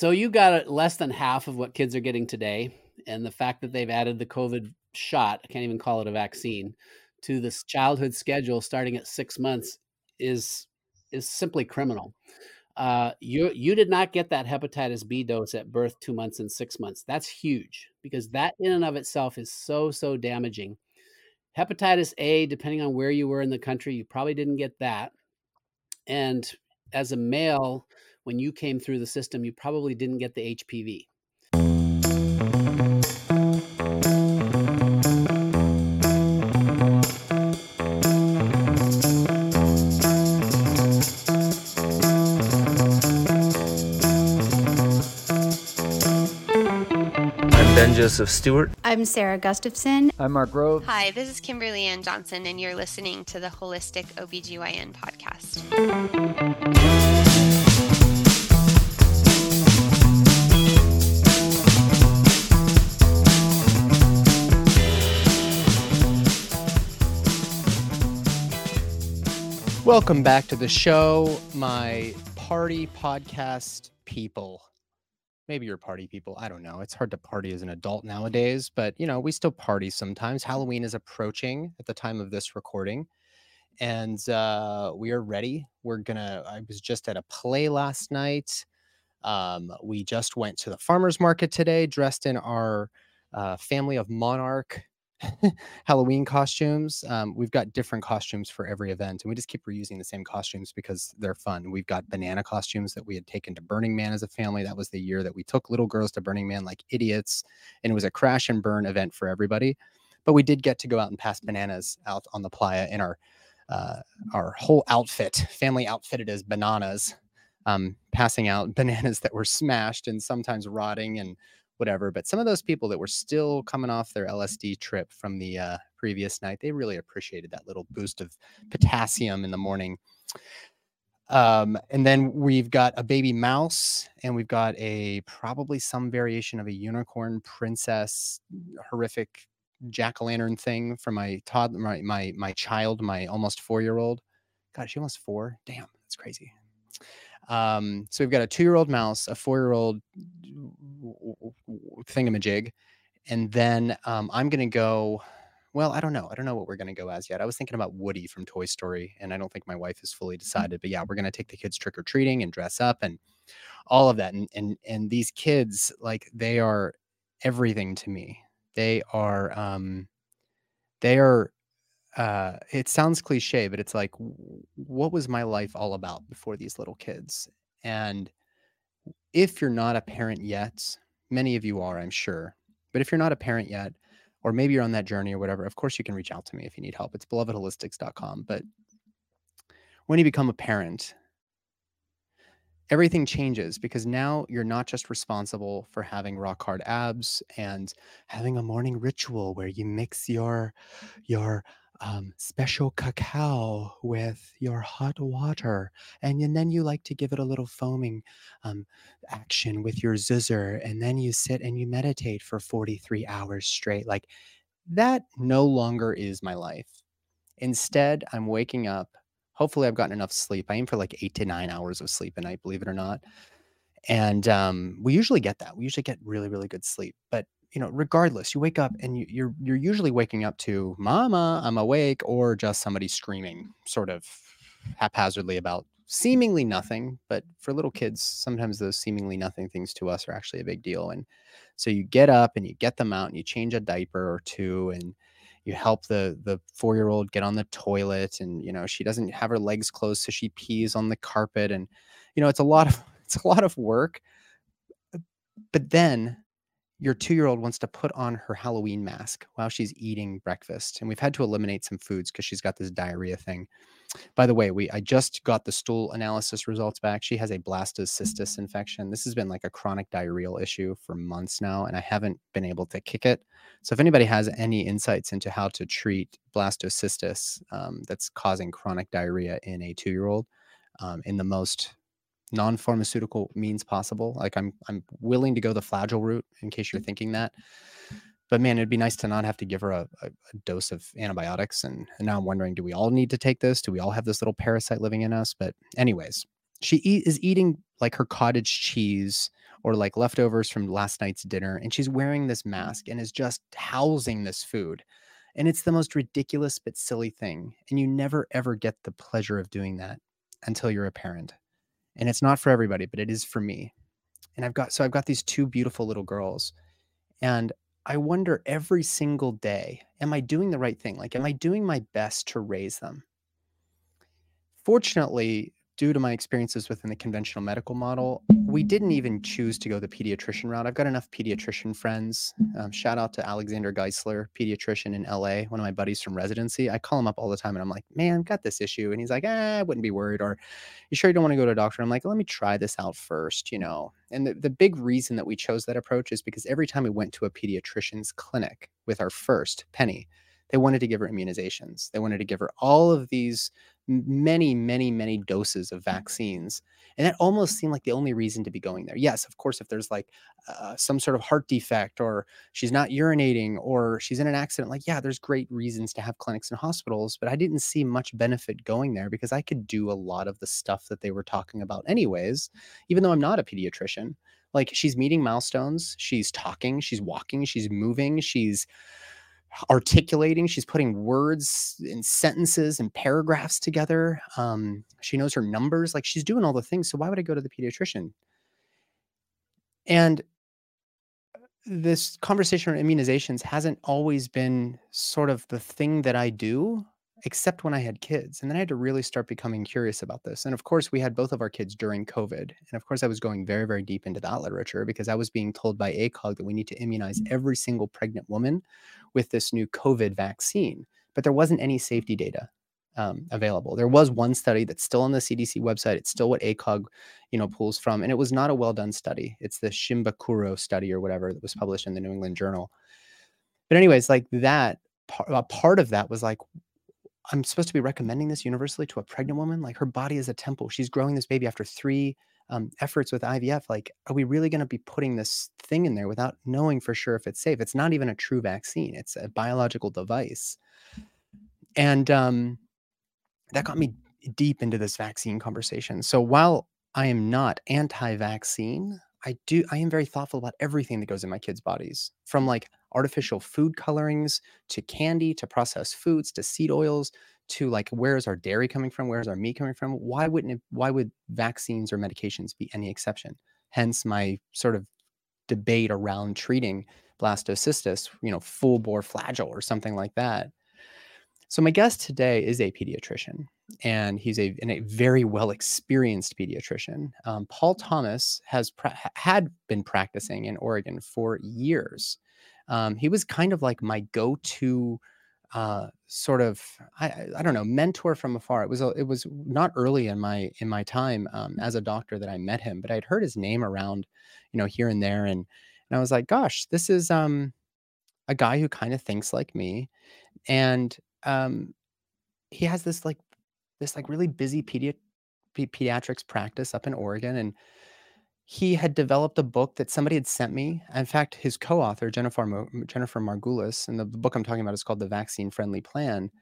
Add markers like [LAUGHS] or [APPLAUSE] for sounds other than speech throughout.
so you got less than half of what kids are getting today, and the fact that they've added the COVID shot, I can't even call it a vaccine, to this childhood schedule starting at six months is is simply criminal. Uh, you you did not get that hepatitis B dose at birth, two months and six months. That's huge because that in and of itself is so so damaging. Hepatitis A, depending on where you were in the country, you probably didn't get that. And as a male, when you came through the system, you probably didn't get the HPV. Ben Joseph Stewart. I'm Sarah Gustafson. I'm Mark Grove. Hi, this is Kimberly Ann Johnson, and you're listening to the Holistic OBGYN podcast. Welcome back to the show, my party podcast people. Maybe you're party people. I don't know. It's hard to party as an adult nowadays, but you know, we still party sometimes. Halloween is approaching at the time of this recording, and uh, we are ready. We're gonna. I was just at a play last night. Um, we just went to the farmers market today, dressed in our uh, family of monarch [LAUGHS] Halloween costumes. Um, we've got different costumes for every event, and we just keep reusing the same costumes because they're fun. We've got banana costumes that we had taken to Burning Man as a family. That was the year that we took little girls to Burning Man like idiots, and it was a crash and burn event for everybody. But we did get to go out and pass bananas out on the playa in our uh, our whole outfit, family outfitted as bananas, um, passing out [LAUGHS] bananas that were smashed and sometimes rotting and whatever. But some of those people that were still coming off their LSD trip from the uh, previous night, they really appreciated that little boost of potassium in the morning. Um, and then we've got a baby mouse, and we've got a probably some variation of a unicorn princess, horrific jack o' lantern thing for my toddler, my my my child, my almost four year old. God, she almost four. Damn, that's crazy. Um, so we've got a two year old mouse, a four year old thingamajig, and then um, I'm gonna go. Well, I don't know. I don't know what we're gonna go as yet. I was thinking about Woody from Toy Story, and I don't think my wife has fully mm. decided. But yeah, we're gonna take the kids trick or treating and dress up and all of that. And and and these kids, like they are everything to me. They are um, they are uh, it sounds cliche, but it's like, what was my life all about before these little kids? And if you're not a parent yet, many of you are, I'm sure. But if you're not a parent yet, or maybe you're on that journey or whatever, of course you can reach out to me if you need help. It's belovedholistics.com. But when you become a parent, everything changes because now you're not just responsible for having rock hard abs and having a morning ritual where you mix your your um, special cacao with your hot water. And, and then you like to give it a little foaming um, action with your zuzzer. And then you sit and you meditate for 43 hours straight. Like that no longer is my life. Instead, I'm waking up. Hopefully, I've gotten enough sleep. I aim for like eight to nine hours of sleep a night, believe it or not. And um, we usually get that. We usually get really, really good sleep. But you know, regardless, you wake up and you, you're you're usually waking up to "Mama, I'm awake," or just somebody screaming, sort of haphazardly about seemingly nothing. But for little kids, sometimes those seemingly nothing things to us are actually a big deal. And so you get up and you get them out and you change a diaper or two and you help the the four year old get on the toilet and you know she doesn't have her legs closed so she pees on the carpet and you know it's a lot of [LAUGHS] it's a lot of work but then your two year old wants to put on her Halloween mask while she's eating breakfast. And we've had to eliminate some foods because she's got this diarrhea thing. By the way, we I just got the stool analysis results back. She has a blastocystis infection. This has been like a chronic diarrheal issue for months now, and I haven't been able to kick it. So if anybody has any insights into how to treat blastocystis um, that's causing chronic diarrhea in a two year old um, in the most non-pharmaceutical means possible. Like I'm I'm willing to go the flagyl route in case you're mm. thinking that. But man, it'd be nice to not have to give her a, a, a dose of antibiotics. And, and now I'm wondering, do we all need to take this? Do we all have this little parasite living in us? But anyways, she eat, is eating like her cottage cheese or like leftovers from last night's dinner. And she's wearing this mm. mask and is just housing this food. And it's the most ridiculous but silly thing. And you never ever get the pleasure of doing that until you're a parent. And it's not for everybody, but it is for me. And I've got so I've got these two beautiful little girls. And I wonder every single day, am I doing the right thing? Like, am I doing my best to raise them? Fortunately, due to my experiences within the conventional medical model, we didn't even choose to go the pediatrician route. I've got enough pediatrician friends. Um, shout out to Alexander Geisler, pediatrician in LA, one of my buddies from residency. I call him up all the time and I'm like, man, I've got this issue. And he's like, eh, I wouldn't be worried. Or, you sure you don't want to go to a doctor? I'm like, let me try this out first, you know? And the, the big reason that we chose that approach is because every time we went to a pediatrician's clinic with our first Penny, they wanted to give her immunizations. They wanted to give her all of these many, many, many doses of vaccines. And that almost seemed like the only reason to be going there. Yes, of course, if there's like uh, some sort of heart defect or she's not urinating or she's in an accident, like, yeah, there's great reasons to have clinics and hospitals. But I didn't see much benefit going there because I could do a lot of the stuff that they were talking about, anyways, even though I'm not a pediatrician. Like, she's meeting milestones, she's talking, she's walking, she's moving, she's articulating. She's putting words and sentences and paragraphs together. Um, she knows her numbers. Like she's doing all the things. So why would I go to the pediatrician? And this conversation on immunizations hasn't always been sort of the thing that I do except when I had kids. And then I had to really start becoming curious about this. And of course, we had both of our kids during COVID. And of course, I was going very, very deep into that literature because I was being told by ACOG that we need to immunize every single pregnant woman with this new COVID vaccine. But there wasn't any safety data um, available. There was one study that's still on the CDC website. It's still what ACOG, you know, pulls from, and it was not a well done study. It's the Shimabukuro study or whatever that was published in the New England Journal. But anyways, like that, a part of that was like, I'm supposed to be recommending this universally to a pregnant woman. Like her body is a temple. She's growing this baby after three um, efforts with IVF. Like, are we really going to be putting this thing in there without knowing for sure if it's safe? It's not even a true vaccine, it's a biological device. And um, that got me deep into this vaccine conversation. So while I am not anti vaccine, I do I am very thoughtful about everything that goes in my kids' bodies, from like artificial food colorings to candy to processed foods to seed oils to like where is our dairy coming from where is our meat coming from? Why wouldn't it why would vaccines or medications be any exception? Hence my sort of debate around treating blastocystis you know full bore Flagyl or something like that. So my guest today is a pediatrician and he's a, a very well experienced pediatrician. Um, paul thomas has pra- had been practicing in oregon for years um, he was kind of like my go-to uh, sort of I, I don't know mentor from afar. It was a, it was not early in my in my time um, as a doctor that I met him, but I'd heard his name around, you know, here and there, and and I was like, gosh, this is um a guy who kind of thinks like me, and um he has this like this like really busy pedi- pediatrics practice up in Oregon, and he had developed a book that somebody had sent me. In fact, his co-author Jennifer Jennifer Margulis, and the, the book I'm talking about is called The Vaccine Friendly Plan.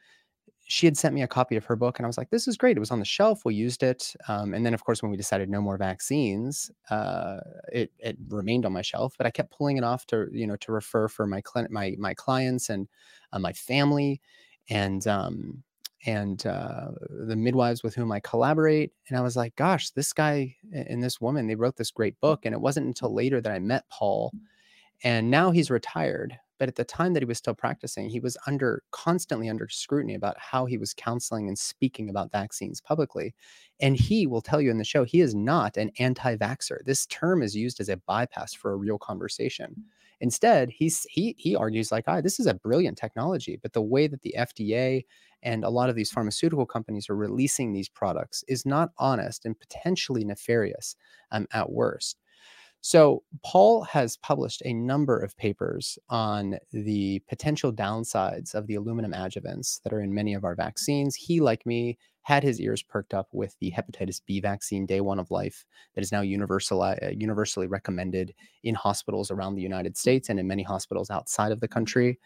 She had sent me a copy of her book, and I was like, "This is great." It was on the shelf. We used it, um, and then of course, when we decided no more vaccines, uh, it it remained on my shelf. But I kept pulling it off to you know to refer for my client, my my clients, and uh, my family, and um, and uh, the midwives with whom I collaborate. And I was like, gosh, this guy and this woman, they wrote this great book. And it wasn't until later that I met Paul. And now he's retired. But at the time that he was still practicing, he was under constantly under scrutiny about how he was counseling and speaking about vaccines publicly. And he will tell you in the show, he is not an anti vaxxer. This term is used as a bypass for a real conversation. Instead, he's he he argues like, "Ah, this is a brilliant technology, but the way that the FDA and a lot of these pharmaceutical companies are releasing these products is not honest and potentially nefarious um, at worst. So, Paul has published a number of papers on the potential downsides of the aluminum adjuvants that are in many of our vaccines. He, like me, had his ears perked up with the hepatitis B vaccine day one of life that is now uh, universally recommended in hospitals around the United States and in many hospitals outside of the country.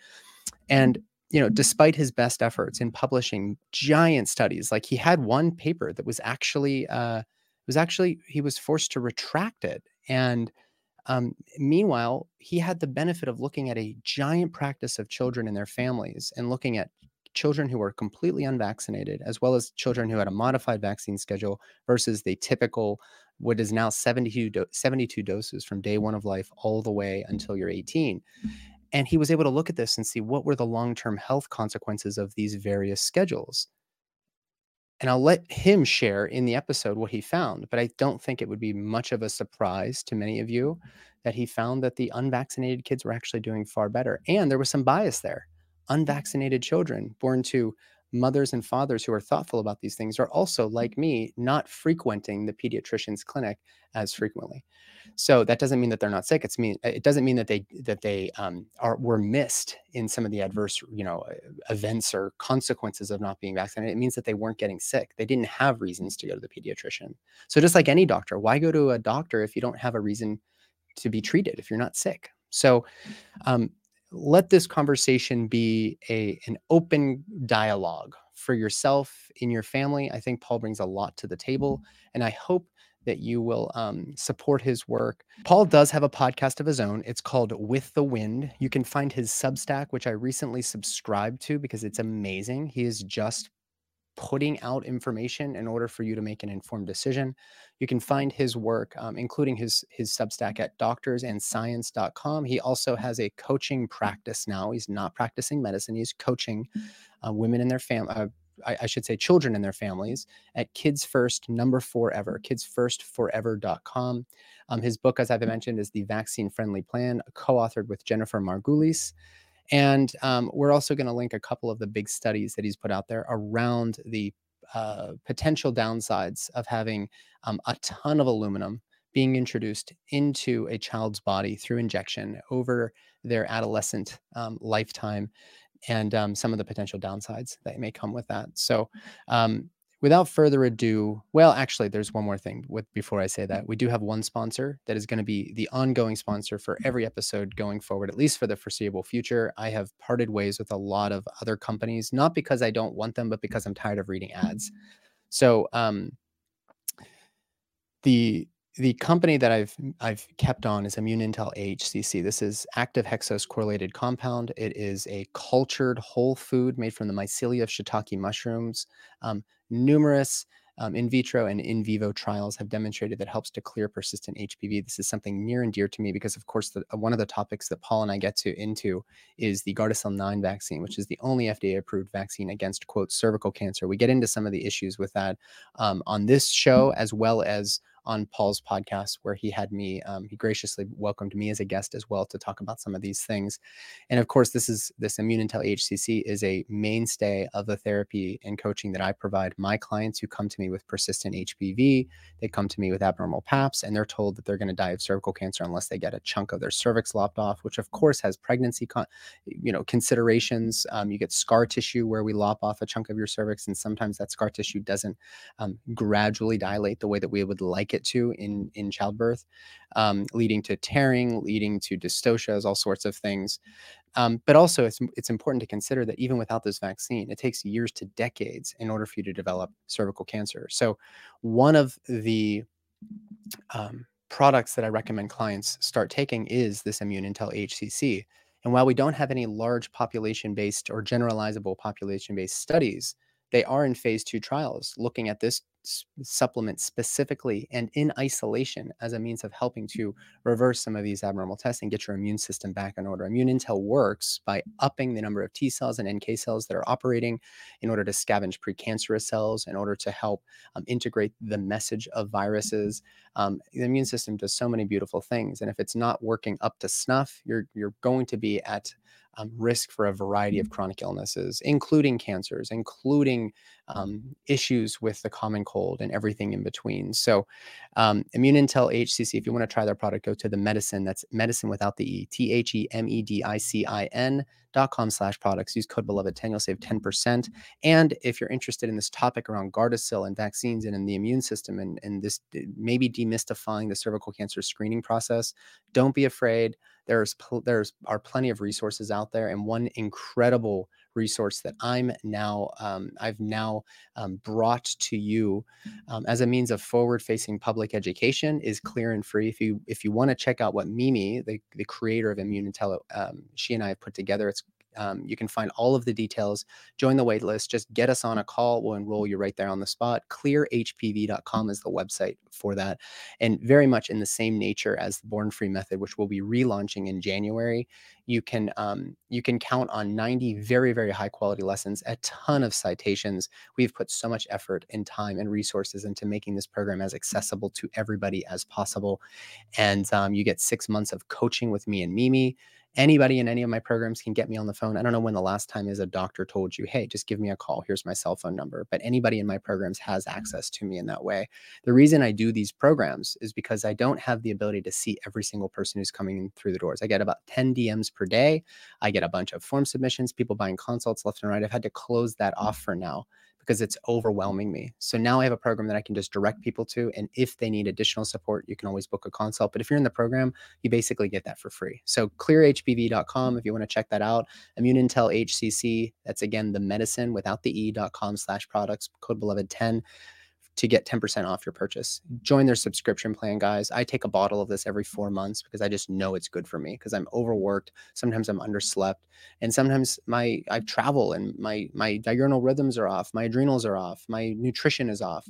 And you know, despite his best efforts in publishing giant studies, like he had one paper that was actually uh, was actually he was forced to retract it, and Um, meanwhile, he had the benefit of looking at a giant practice of children and their families and looking at children who were completely unvaccinated, as well as children who had a modified vaccine schedule versus the typical, what is now 72, do- 72 doses from day one of life all the way until you're 18. And he was able to look at this and see what were the long term health consequences of these various schedules. And I'll let him share in the episode what he found, but I don't think it would be much of a surprise to many of you that he found that the unvaccinated kids were actually doing far better. And there was some bias there. Mm. Unvaccinated children born to mothers and fathers who are thoughtful about these things are also, like me, not frequenting the pediatrician's clinic as frequently. So that doesn't mean that they're not sick. It's mean it doesn't mean that they that they um, are were missed in some of the adverse you know events or consequences of not being vaccinated. It means that they weren't getting sick. They didn't have reasons to go to the pediatrician. So just like any doctor, why go to a doctor if you don't have a reason to be treated if you're not sick? So um, let this conversation be a an open dialogue for yourself in your family. I think Paul brings a lot to the table, and I hope that you will um, support his work. Paul does have a podcast of his own. It's called With the Wind. You can find his Substack, which I recently subscribed to because it's amazing. He is just putting out information in order for you to make an informed decision. You can find his work, um, including his his Substack at doctorsandscience.com. He also has a coaching practice now. He's not practicing medicine; he's coaching uh, women in their family, uh, I, I, should say children and their families at Kids First Number Forever, kidsfirst4ever.com. Um, his book, as I've mentioned, is The Vaccine Friendly Plan, co authored with Jennifer Margulis. And um, we're also going to link a couple of the big studies that he's put out there around the uh, potential downsides of having um, a ton of aluminum being introduced into a child's body through injection over their adolescent um, lifetime and um, some of the potential downsides that may come with that. So, um, without further ado, well, actually, there's one more thing with before I say that. We do have one sponsor that is going to be the ongoing sponsor for every episode going forward, at least for the foreseeable future. I have parted ways with a lot of other companies, not because I don't want them, but because I'm tired of reading ads. So, um, the the company that I've I've kept on is Immune Intel AHCC. This is active hexose correlated compound. It is a cultured whole food made from the mycelia of shiitake mushrooms. Um, numerous um, in vitro and in vivo trials have demonstrated that helps to clear persistent HPV. This is something near and dear to me because, of course, the, uh, one of the topics that Paul and I get to into is the Gardasil 9 vaccine, which is the only FDA-approved vaccine against quote cervical cancer. We get into some of the issues with that um, on this show as well as on Paul's podcast, where he had me, um, he graciously welcomed me as a guest as well to talk about some of these things. And of course, this is this Immune Intel AHCC is a mainstay of the therapy and coaching that I provide my clients who come to me with persistent HPV. They come to me with abnormal PAPs, and they're told that they're going to die of cervical cancer unless they get a chunk of their cervix lopped off, which of course has pregnancy, con- you know, considerations. Um, you get scar tissue where we lop off a chunk of your cervix, and sometimes that scar tissue doesn't um, gradually dilate the way that we would like it to in in childbirth, um, leading to tearing, leading to dystocias, all sorts of things. Um, but also, it's it's important to consider that even without this vaccine, it takes years to decades in order for you to develop cervical cancer. So, one of the um, products that I recommend clients start taking is this Immune Intel AHCC. And while we don't have any large population based or generalizable population based studies, they are in phase two trials looking at this supplement specifically and in isolation as a means of helping to reverse some of these abnormal tests and get your immune system back in order. Immune Intel works by upping the number of T cells and NK cells that are operating in order to scavenge precancerous cells, in order to help um, integrate the message of viruses. Um, the immune system does so many beautiful things, and if it's not working up to snuff, you're you're going to be at um, risk for a variety of chronic illnesses, including cancers, including um, issues with the common cold and everything in between. So, um, ImmuneIntel AHCC, if you want to try their product, go to the medicine. That's medicine without the E, T H E M E D I C I N dot com slash products. Use code beloved10, you'll save 10%. And if you're interested in this topic around Gardasil and vaccines and in the immune system and, and this maybe demystifying the cervical cancer screening process, don't be afraid. There's, there's are plenty of resources out there. And one incredible resource that I'm now um, I've now um, brought to you um, as a means of forward-facing public education is clear and free. If you if you want to check out what Mimi, the, the creator of Immune Intel, um, she and I have put together, it's um, you can find all of the details. Join the waitlist. Just get us on a call. We'll enroll you right there on the spot. Clearhpv.com is the website for that. And very much in the same nature as the Born Free Method, which we'll be relaunching in January. You can um, you can count on 90 very very high quality lessons, a ton of citations. We've put so much effort and time and resources into making this program as accessible to everybody as possible. And um, you get six months of coaching with me and Mimi anybody in any of my programs can get me on the phone. I don't know when the last time is a doctor told you, hey, just give me a call. Here's my cell phone number. But anybody in my programs has mm-hmm. access to me in that way. The reason I do these programs is because I don't have the ability to see every single person who's coming through the doors. I get about 10 DMs per day. I get a bunch of form submissions, people buying consults left and right. I've had to close that off mm-hmm. for now because it's overwhelming me. So now I have a program that I can just direct mm-hmm. people to. And if they need additional support, you can always book a consult. But if you're in the program, you basically get that for free. So clearhpv.com if you want to check that out. Immune Intel AHCC, that's again the medicine without the e.com slash products, code beloved 10 to get 10% off your purchase. Join their subscription plan, guys. I take a bottle of this every four months because I just know it's good for me because I'm overworked. Sometimes I'm underslept. And sometimes my I travel and my my diurnal rhythms are off, my adrenals are off, my nutrition is off.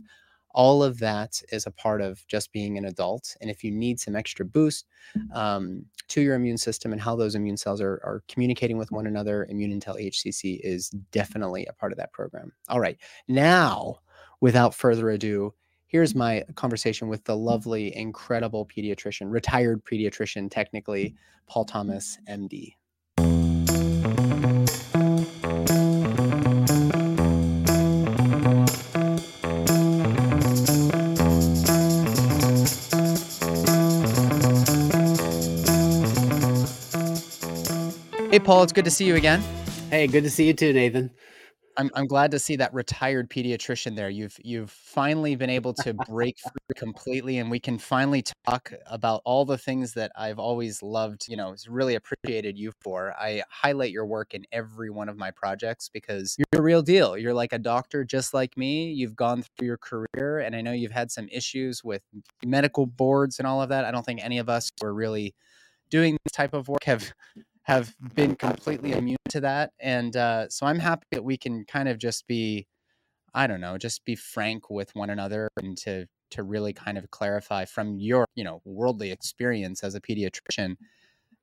All of that is a part of just being an adult. And if you need some extra boost um, to your immune system and how those immune cells are, are communicating with one another, Immune Intel AHCC is definitely a part of that program. All right. Now, without further ado, here's mm-hmm. my conversation with the mm-hmm. lovely, incredible pediatrician, retired pediatrician, technically, mm-hmm. Paul Thomas, MD. Hey, Paul, it's good to see you again. Hey, good to see you too, Nathan. I'm I'm glad to see that retired pediatrician there. You've you've finally been able to break [LAUGHS] through completely, and we can finally talk about all the things that I've always loved. You know, really appreciated you for. I highlight your work in every one of my projects because you're a real deal. You're like a doctor, just like me. You've gone through your career, and I know you've had some issues with medical boards and all of that. I don't think any of us who are really doing this type of work have have been completely immune to that. And uh, so I'm happy that we can kind of just be, I don't know, just be frank with one another and to to really kind of clarify from your, you know, worldly experience as a pediatrician,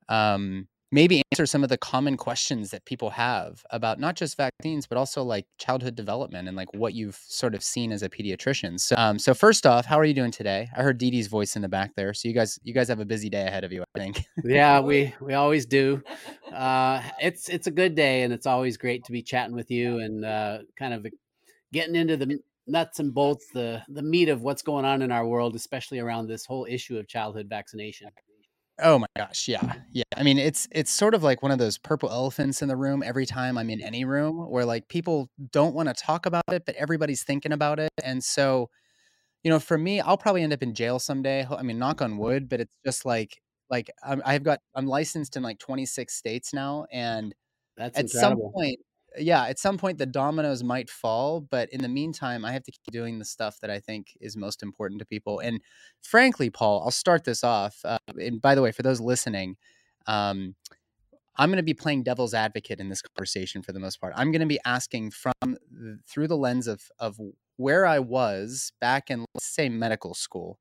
um, maybe answer some of the common questions that people have about not just vaccines but also like childhood development and like what you've sort of seen as a pediatrician. So um, so first off how are you doing today? I heard Dee Dee's voice in the back there so you guys you guys have a busy day ahead of you i think. Yeah we we always do. Uh, it's it's a good day and it's always great to be chatting with you and uh, kind of getting into the nuts and bolts the the meat of what's going on in our world especially around this whole issue of childhood vaccination Oh my gosh, yeah. Yeah. I mean, it's it's sort of like one of those purple elephants in the room every time I'm in any room where like people don't want to talk about it, but everybody's thinking about it. And so, you know, for me, I'll probably end up in jail someday. I mean, knock on wood, but it's just like like I'm, I've got I'm licensed in like 26 states now, and That's at some point, yeah, at some point the dominoes might fall, but in the meantime, I have to keep doing the stuff that I think is most important to people. And frankly, Paul, I'll start this off. Uh, and by the way, for those listening, um, I'm going to be playing devil's advocate in this conversation for the most part. I'm going to be asking from through the lens of of where I was back in, let's say, medical school,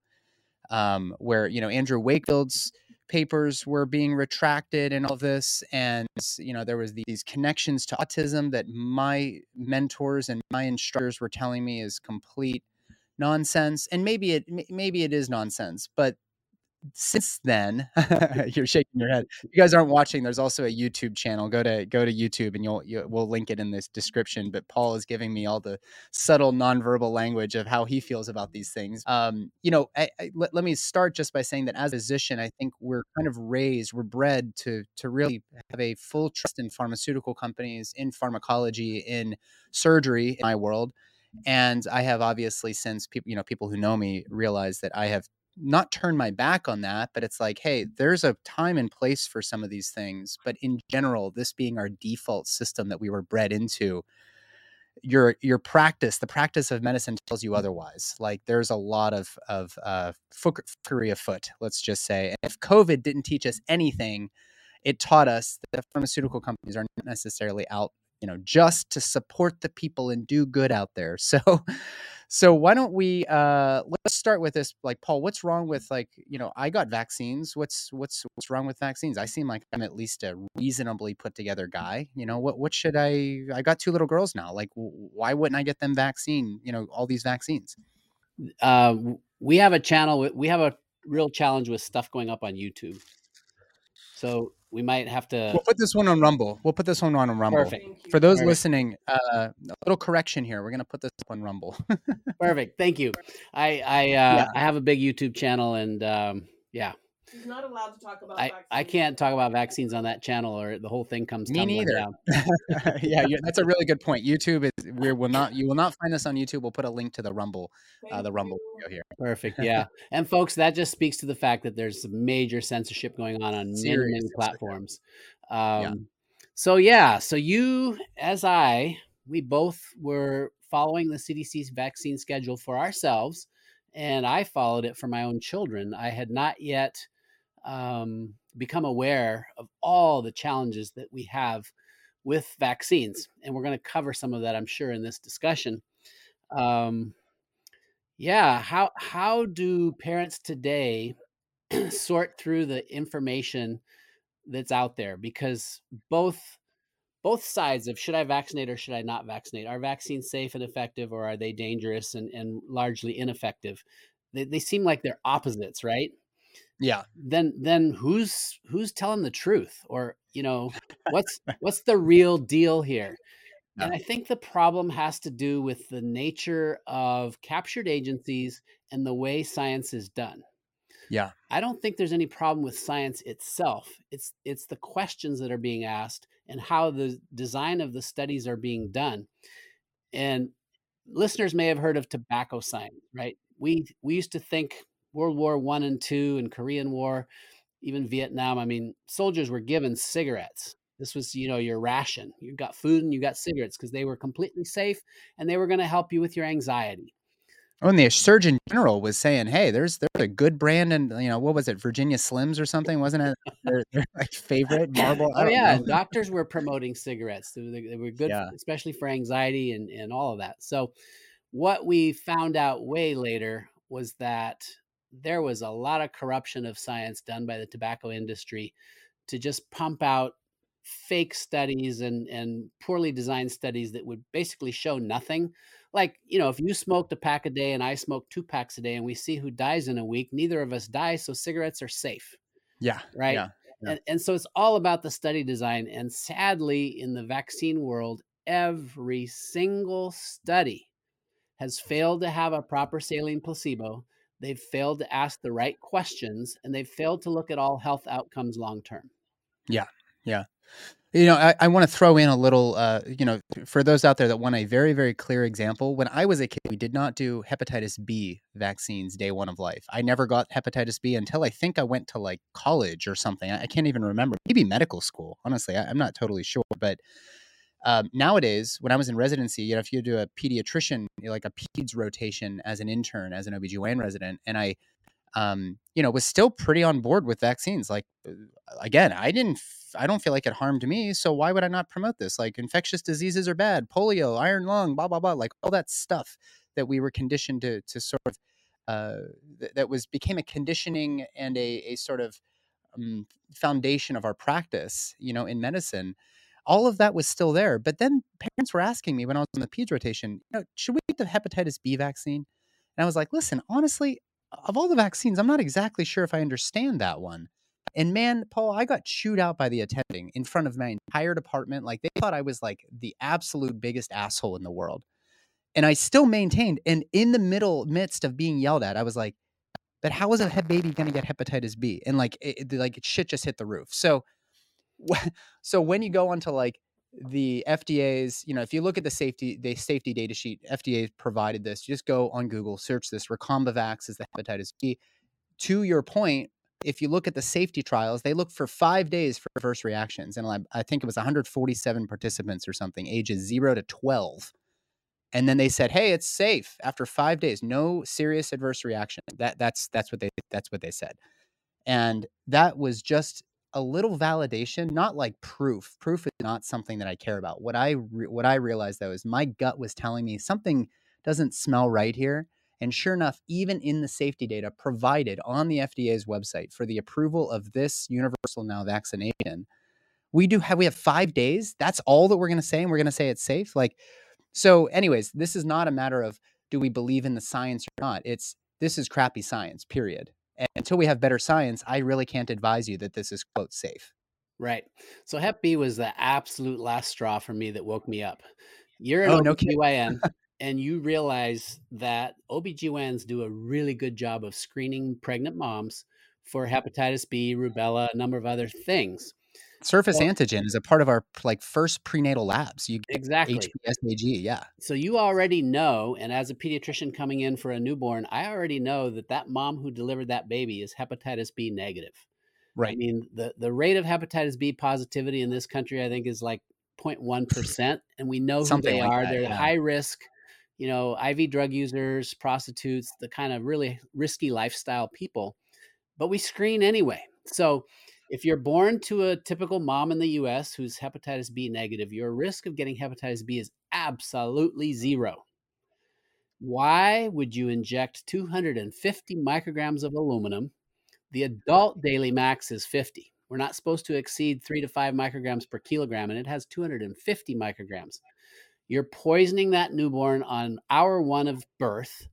um, where you know Andrew Wakefield's papers were being retracted and all this and you know there was these connections to autism that my mentors and my instructors were telling me is complete nonsense and maybe it maybe it is nonsense but since then [LAUGHS] you're shaking your head. You guys aren't watching there's also a youtube channel. Go to go to youtube and you'll you, we'll link it in this description but paul is giving me all the subtle nonverbal language of how he feels about these things. Um you know I, I, let, let me start just by saying that as a physician i think we're kind of raised we're bred to to really have a full trust in pharmaceutical companies in pharmacology in surgery in my world. And i have obviously since people you know people who know me realize that i have not turn my back on that, but it's like, hey, there's a time and place for some of these things. But in general, this being our default system that we were bred into, your your practice, the practice of medicine tells you otherwise. Like there's a lot of of uh, fuckery afoot. Let's just say, and if COVID didn't teach us anything, it taught us that pharmaceutical companies are not necessarily out, you know, just to support the people and do good out there. [LAUGHS] So, so why don't we uh, let's start with this? Like, Paul, what's wrong with like you know I got vaccines. What's what's what's wrong with vaccines? I seem like I'm at least a reasonably put together guy. You know what what should I? I got two little girls now. Like, why wouldn't I get them vaccine? You know all these vaccines. Uh, we have a channel. We have a real challenge with stuff going up on YouTube. So we might have to. We'll put this one on Rumble. We'll put this one on Rumble. Perfect. For those Perfect. listening, uh, a little correction here. We're gonna put this one on Rumble. [LAUGHS] Perfect. Thank you. I I uh, Yeah. I have a big YouTube channel, and um, yeah, He's not allowed to talk about I vaccines. I can't talk about vaccines on that channel, or the whole thing comes Me neither. down. [LAUGHS] yeah, that's a really good point. YouTube is we will not you will not find us on YouTube. We'll put a link to the Rumble, uh, the Rumble video here. Perfect. [LAUGHS] Yeah. and folks, that just speaks to the fact that there's major censorship going on on many, Serious many censorship. platforms. Um, So, yeah. So, you, as I, we both were following the CDC's vaccine schedule for ourselves, and I followed it for my own children. I had not yet um, become aware of all the challenges that we have with vaccines. And we're going to cover some of that, I'm sure, in this discussion. Um, yeah, how how do parents today [CLEARS THROAT] sort through the information that's out there? Because both both sides of should I vaccinate or should I not vaccinate? Are vaccines safe and effective, or are they dangerous and, and largely ineffective? They, they seem like they're opposites, right? Yeah, Then then who's who's telling the truth, or you know what's what's the real deal here? [LAUGHS] And I think the problem has to do with the nature of captured agencies and the way science is done. yeah, I don't think there's any problem with science itself. It's it's the questions that are being asked and how the design of the studies are being done. And listeners may have heard of tobacco science, right? We we used to think World War One and Two and Korean War, even Vietnam. I mean, soldiers were given cigarettes. This was, you know, your ration. You got food and you got cigarettes because they were completely safe and they were going to help you with your anxiety. Oh, and the Surgeon General was saying, "Hey, there's there's a good brand, and you know what was it, Virginia Slims or something, wasn't it? Their, their like favorite Marlboro. Oh yeah, doctors were promoting cigarettes. They, they- they were good, Yeah. especially for anxiety and and all of that. So, what we found out way later was that there was a lot of corruption of science done by the tobacco industry to just pump out fake studies and and poorly designed studies that would basically show nothing. Like you know, if you smoked a pack a day and I smoked two packs a day, and we see who dies in a week, neither of us die, so cigarettes are safe yeah, right? Yeah. Yeah. And, and so it's all about the study design. And sadly, in the vaccine world, every single study has failed to have a proper saline placebo. They've failed to ask the right questions and they've failed to look at all health outcomes long term. Yeah. Yeah. You know, I, I want to throw in a little, uh, you know, for those out there that want a very, very clear example. When I was a kid, we did not do hepatitis B vaccines day one of life. I never got hepatitis B until I think I went to like college or something. I, I can't even remember. Maybe medical school. Honestly, I, I'm not totally sure. But um, nowadays, when I was in residency, you know, if you do a pediatrician, you know, like a peds rotation as an intern, as an OBGYN resident, and I um, you know, was still pretty on board with vaccines. Like, uh, again, I didn't, I don't feel like it harmed me. So why would I not promote this? Like, infectious diseases are bad, polio, iron lung, blah blah blah, like all that stuff that we were conditioned to to sort of, uh, th- that was became a conditioning and a a sort of um, foundation of our practice. You know, in medicine. All of that was still there, but then parents were asking me when I was on the peds rotation, you know, should we get the hepatitis B vaccine? And I was like, listen, honestly, of all the vaccines, I'm not exactly sure if I understand that one. And man, Paul, I got chewed out by the attending in front of my entire department. Like they thought I was like the absolute biggest asshole in the world. And I still maintained. And in the middle midst of being yelled at, I was like, but how is a baby going to get hepatitis B? And like, it, like shit just hit the roof. So, [LAUGHS] so when you go onto like the FDA's, you know, if you look at the safety, the safety data sheet, FDA provided this. Just go on Google, search this. Recombivax is the hepatitis B. to your point, if you look at the safety trials, they look for five days for adverse reactions. And I think it was 147 participants or something, ages zero to 12. And then they said, "Hey, it's safe after five days, no serious adverse reaction." That that's that's what they that's what they said, and that was just a little validation, not like proof. Proof is not something that I care about. What I re- what I realized though is my gut was telling me something doesn't smell right here. And sure enough, even in the safety data provided on the FDA's website for the approval of this universal now vaccination, we do have we have five days. That's all that we're going to say, and we're going to say it's safe. Like, so, anyways, this is not a matter of do we believe in the science or not. It's this is crappy science. Period. And until we have better science, I really can't advise you that this is quote safe. Right. So Hep B was the absolute last straw for me that woke me up. You're an Oh, no. OBGYN [LAUGHS] and you realize that OBGYNs do a really good job of screening pregnant moms for hepatitis B, rubella, a number of other things. Surface Well- antigen is a part of our like first prenatal labs. You get Exactly. HBsAg, yeah. So you already know, and as a pediatrician coming in for a newborn, I already know that that mom who delivered that baby is hepatitis B negative. Right. I mean, the, the rate of hepatitis B positivity in this country, I think, is like 0.1%. And we know who Something they like are. that, They're yeah. high risk, you know, IV drug users, prostitutes, the kind of really risky lifestyle people. But we screen anyway. So if you're born to a typical mom in the US who's hepatitis B negative, your risk of getting hepatitis B is absolutely zero. Why would you inject 250 micrograms of aluminum? The adult daily max is 50. We're not supposed to exceed three to five micrograms per kilogram, and it has 250 micrograms. You're poisoning that newborn on hour one of birth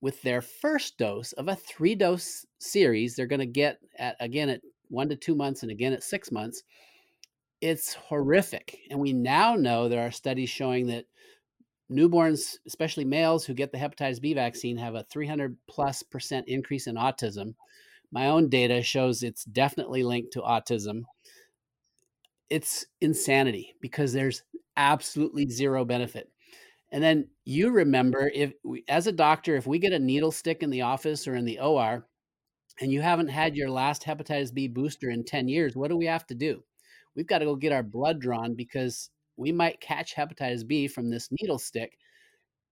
with their first dose of a three dose series. They're going to get at again at one to two months and again at six months. It's horrific. And we now know there are studies showing that newborns, especially males who get the hepatitis B vaccine, have a 300 plus percent increase in autism. My own data shows it's definitely linked to autism. It's insanity because there's absolutely zero benefit. And then you remember if we, as a doctor, if we get a needle stick in the office or in the OR and you haven't had your last hepatitis B booster in 10 years, what do we have to do? We've got to go get our blood drawn because we might catch hepatitis B from this needle stick,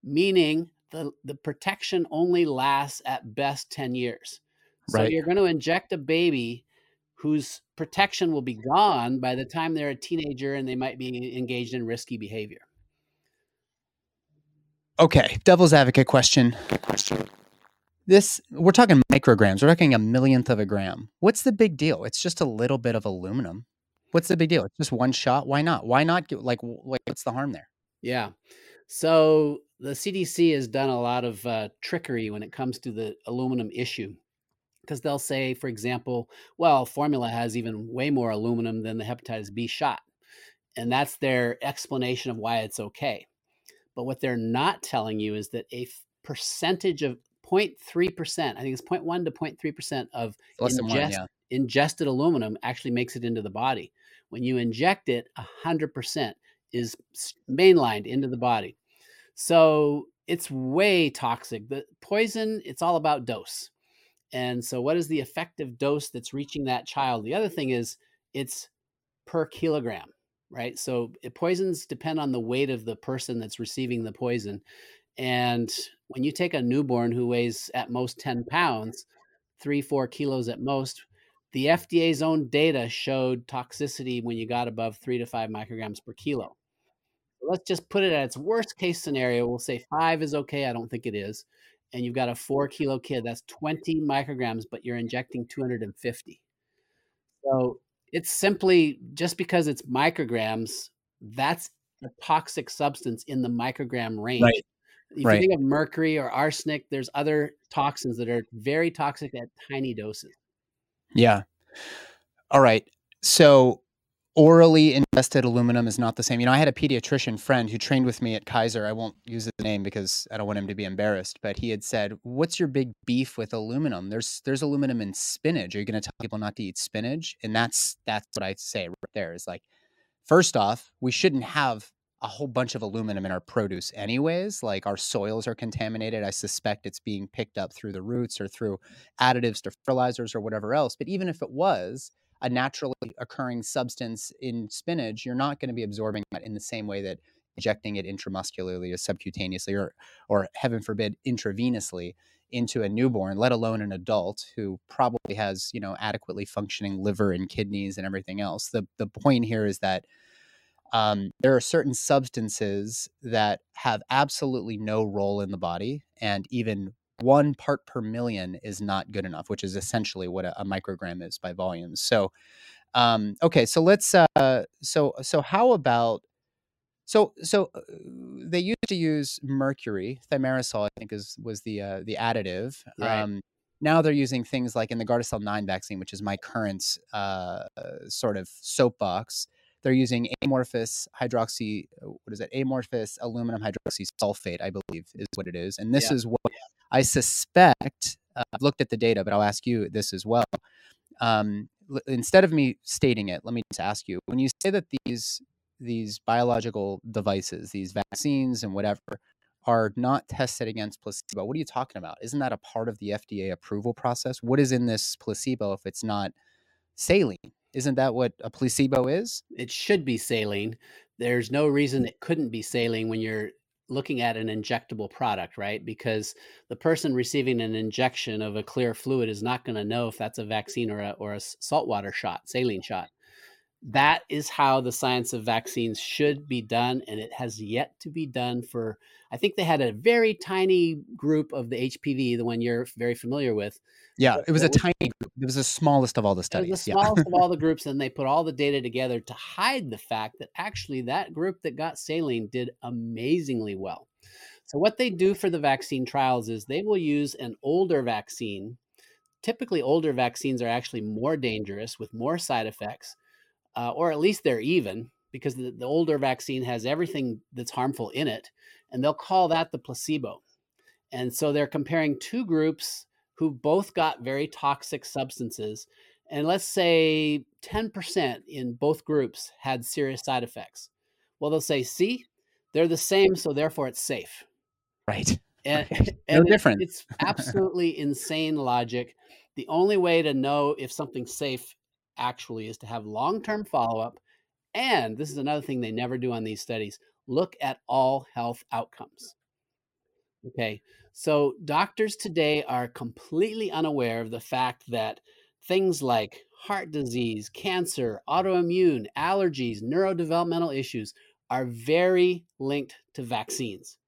meaning the, the protection only lasts at best 10 years. So Right. you're going to inject a baby whose protection will be gone by the time they're a teenager and they might be engaged in risky behavior. Okay, devil's advocate question. This we're talking micrograms. We're talking a millionth of a gram. What's the big deal? It's just a little bit of aluminum. What's the big deal? It's just one shot. Why not? Why not? Get, like, what's the harm there? Yeah. So the CDC has done a lot of uh, trickery when it comes to the aluminum issue because they'll say, for example, well, formula has even way more aluminum than the hepatitis B shot. And that's their explanation of why it's okay. But what they're not telling you is that a f- percentage of 0.3%, I think it's 0.1 to 0.3% of than one. Yeah. ingested aluminum actually makes it into the body. When you inject it, 100% is mainlined into the body. So it's way toxic. The poison, it's all about dose. And so, what is the effective dose that's reaching that child? The other thing is it's per kilogram, right? So, it, poisons depend on the weight of the person that's receiving the poison. And when you take a newborn who weighs at most 10 pounds, three, four kilos at most, the FDA's own data showed toxicity when you got above three to five micrograms per kilo. Let's just put it at its worst case scenario. We'll say five is okay. I don't think it is. And you've got a four kilo kid, that's 20 micrograms, but you're injecting 250. So it's simply just because it's micrograms, that's a toxic substance in the microgram range. Right. If Right. you think of mercury or arsenic, there's other toxins that are very toxic at tiny doses. Yeah. All right. So orally ingested aluminum is not the same. You know, I had a pediatrician friend who trained with me at Kaiser. I won't use his name because I don't want him to be embarrassed, but he had said, "What's your big beef with aluminum? There's there's aluminum in spinach. Are you going to tell people not to eat spinach?" And that's that's what I say right there is like first off, we shouldn't have a whole bunch of aluminum in our produce anyways like our soils are contaminated i suspect it's being picked up through the roots or through additives to fertilizers or whatever else but even if it was a naturally occurring substance in spinach you're not going to be absorbing that in the same way that injecting it intramuscularly or subcutaneously or or heaven forbid intravenously into a newborn let alone an adult who probably has you know adequately functioning liver and kidneys and everything else. The the point here is that um, there are certain substances that have absolutely no role in the body, and even one part per million is not good enough, which is essentially what a, a microgram is by volume. So, um, okay, so let's. Uh, so so how about so so uh, they used to use mercury, thimerosal, I think is was the uh, the additive. Right. Um, now they're using things like in the Gardasil 9 vaccine, which is my current uh, sort of soapbox they're using amorphous hydroxy, what is it? Amorphous aluminum hydroxy sulfate, I believe, is what it is. And this yeah. is what I suspect. Uh, I've looked at the data, but I'll ask you this as well. Um, l- instead of me stating it, let me just ask you: when you say that these these biological devices, these vaccines and whatever, are not tested against placebo, what are you talking about? Isn't that a part of the FDA approval process? What is in this placebo if it's not saline? Isn't that what a placebo is? It should be saline. There's no reason mm. it couldn't be saline when you're looking at an injectable product, right? Because the person receiving an injection of a clear fluid is not going to know if that's a vaccine or a, or a saltwater shot, saline shot. That is how the science of vaccines should be done, and it has yet to be done for. I think they had a very tiny group of the HPV, the one you're very familiar with, yeah, it was a tiny group. It was the smallest of all the studies. It was the smallest of all the [LAUGHS] groups, and they put all the data together to hide the fact that actually that group that got saline did amazingly well. So what they do for the vaccine trials is they will use an older vaccine. Typically, older vaccines are actually more dangerous with more side effects, uh, or at least they're even because the, the older vaccine has everything that's harmful in it, and they'll call that the placebo. And so they're comparing two groups who both got very toxic substances. And let's say 10% in both groups had serious side effects. Well, they'll say, see, they're the same, so therefore it's safe. Right. [LAUGHS] And, right. [LAUGHS] and no different. It's absolutely insane logic. The only way to know if something's safe actually is to have long term follow up. And this is another thing they never do on these studies look at all health outcomes. Okay. So doctors today are completely unaware of the fact that things like heart disease, cancer, autoimmune, allergies, neurodevelopmental issues are very linked to vaccines.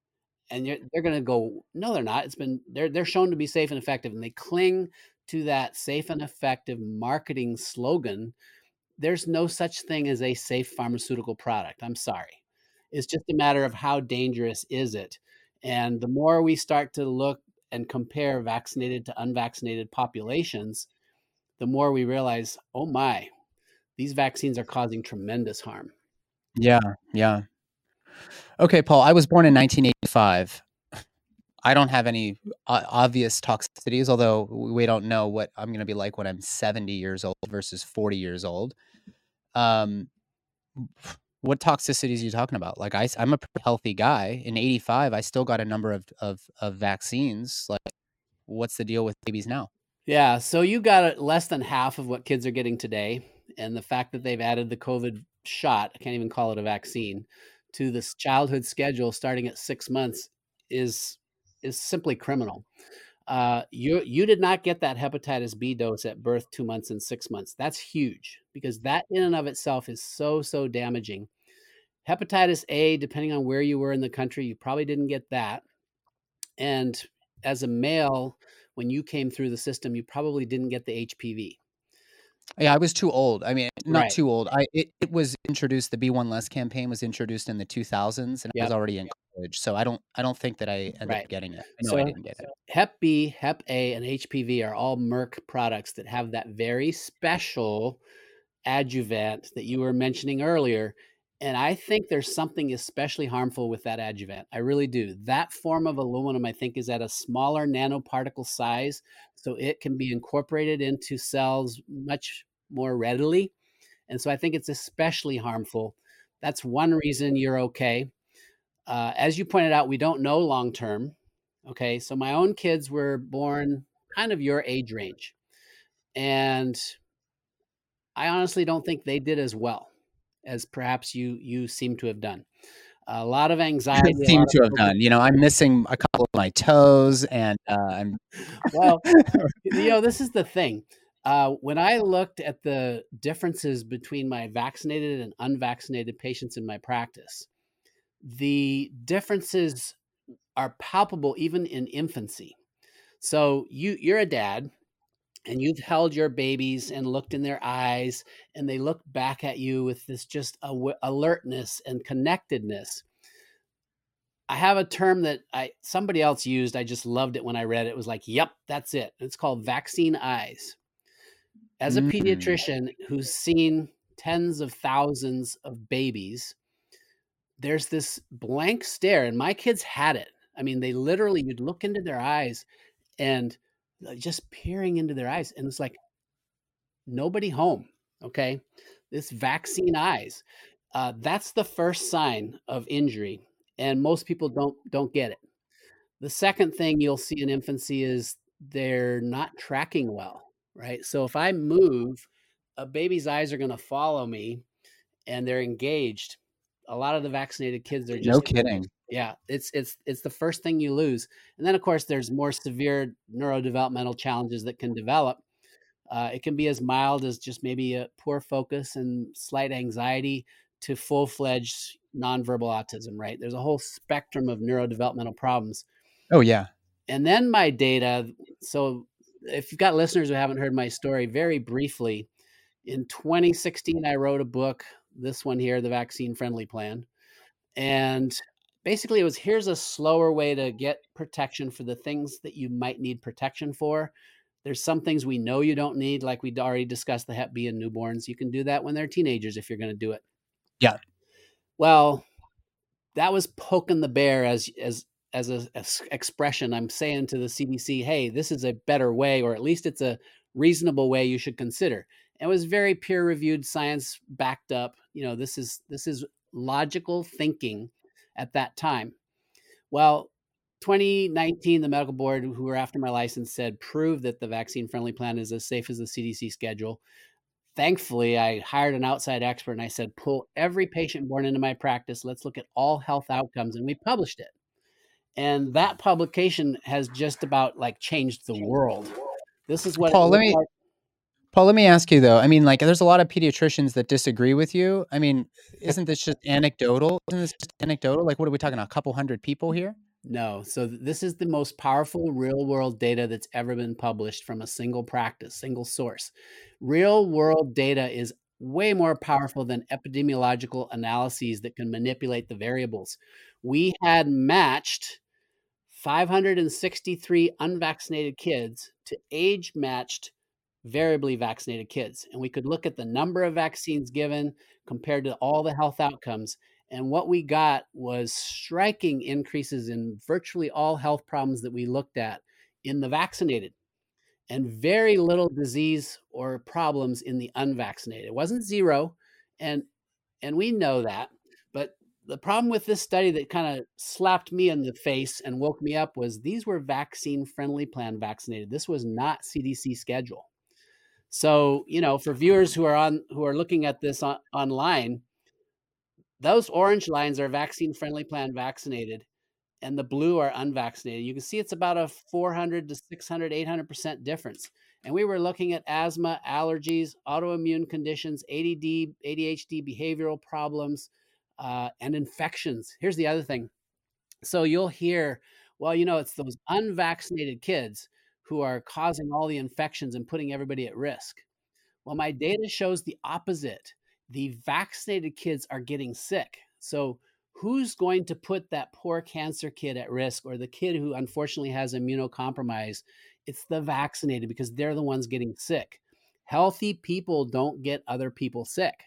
And they're they're going to go, no, they're not. It's been they're they're shown to be safe and effective, and they cling to that safe and effective marketing slogan. There's no such thing as a safe pharmaceutical product. I'm sorry. It's just a matter of how dangerous is it and the more we start to look and compare vaccinated to unvaccinated populations, the more we realize, oh my, these vaccines are causing tremendous harm. Yeah, yeah. Okay, Paul, I was born in 1985. I don't have any uh, obvious toxicities, although we don't know what I'm going to be like when I'm 70 years old versus 40 years old. Um, what toxicities are you talking about? Like I, I'm a healthy guy. In '85, I still got a number of, of of vaccines. Like, what's the deal with babies now? Yeah, so you got less than half of what kids are getting today, and the fact that they've added the COVID shot, I can't even call it a vaccine, to this childhood schedule starting at six months is is simply criminal. Uh, you you did not get that hepatitis B dose at birth, two months and six months. That's huge because that in and of itself is so so damaging. Hepatitis A, depending on where you were in the country, you probably didn't get that. And as a male, when you came through the system, you probably didn't get the HPV. Yeah, I was too old. I mean, not right. too old. I it, it was introduced. The B one Less campaign was introduced in the 2000s, and yep. I was already in college. So I don't I don't think that I ended right. up getting it. Know so, I didn't get it. Hep B, Hep A, and HPV are all Merck products that have that very special adjuvant that you were mentioning earlier and I think there's something especially harmful with that adjuvant. I really do. That form of aluminum, I think, is at a smaller nanoparticle size, so it can be incorporated into cells much more readily. And so I think it's especially harmful. That's one reason you're okay. Uh, as you pointed out, we don't know long term. Okay, so my own kids were born kind of your age range, and I honestly don't think they did as well as perhaps you you seem to have done. A lot of [LAUGHS] anxiety. I seem to have done. You know, I'm missing a couple of my toes, and uh, I'm. [LAUGHS] well, you know, this is the [LAUGHS] thing. Uh, when I looked at the differences between my vaccinated and unvaccinated patients in my practice, the differences are palpable even in infancy. So you you're a dad and you've held your babies and looked in their eyes and they look back at you with this just alertness and connectedness. I have a term that i somebody else used i just loved it when i read it it was like yep that's it. It's called vaccine eyes. As a mm. pediatrician who's seen tens of thousands of babies there's this blank stare and my kids had it. I mean they literally you'd look into their eyes and just peering into their eyes and it's like nobody home okay? This vaccine eyes. Uh, that's the first sign of injury and most people don't don't get it. The second thing you'll see in infancy is they're not tracking well right? So if i move a baby's eyes are going to follow me and they're engaged. A lot of the vaccinated kids are just no kidding yeah, it's it's it's the first thing you lose, and then of course there's more severe neurodevelopmental challenges that can develop. Uh, it can be as mild as just maybe a poor focus and slight anxiety to full fledged nonverbal autism. Right? There's a whole spectrum of neurodevelopmental problems. Oh yeah. And then my data. So if you've got listeners who haven't heard my story, very briefly, in 2016 I wrote a book. This one here, the vaccine friendly plan, and basically it was here's a slower way to get protection for the things that you might need protection for. There's some things we know you don't need like we already discussed the hep b in newborns you can do that when they're teenagers if you're going to do it. Yeah. Well that was poking the bear as as as a as expression. I'm saying to the cdc hey this is a better way or at least it's a reasonable way you should consider. It was very peer reviewed science backed up you know this is this is logical thinking at that time. Well, 2019, the medical board, who were after my license, said prove that the vaccine friendly plan is as safe as the CDC schedule. Thankfully, I hired an outside expert and I said, pull every patient born into my practice. Let's look at all health outcomes. And we published it. And that publication has just about like changed the world. This is what Paul, let me, like. Paul, let me ask you though. I mean, like, there's a lot of pediatricians that disagree with you. I mean, isn't this just anecdotal? Isn't this just anecdotal? Like, what are we talking? A couple hundred people here? No. So this is the most powerful real world data that's ever been published from a single practice, single source. Real world data is way more powerful than epidemiological analyses that can manipulate the variables. We had matched 563 unvaccinated kids to age matched variably vaccinated kids. And we could look at the number of vaccines given compared to all the health outcomes. And what we got was striking increases in virtually all health problems that we looked at in the vaccinated and very little disease or problems in the unvaccinated. It wasn't zero. And and we know that. But the problem with this study that kind of slapped me in the face and woke me up was these were vaccine friendly plan vaccinated. This was not CDC schedule. So, you know, for viewers who are on who are looking at this on, online, those orange lines are vaccine friendly plan vaccinated and the blue are unvaccinated. You can see it's about a 400 to 600 800% difference. And we were looking at asthma, allergies, autoimmune conditions, ADD, ADHD, behavioral problems, uh, and infections. Here's the other thing. So you'll hear, well, you know, it's those unvaccinated kids who are causing all the infections and putting everybody at risk. Well, my data shows the opposite. The vaccinated kids are getting sick. So, who's going to put that poor cancer kid at risk or the kid who unfortunately has immunocompromise? It's the vaccinated because they're the ones getting sick. Healthy people don't get other people sick.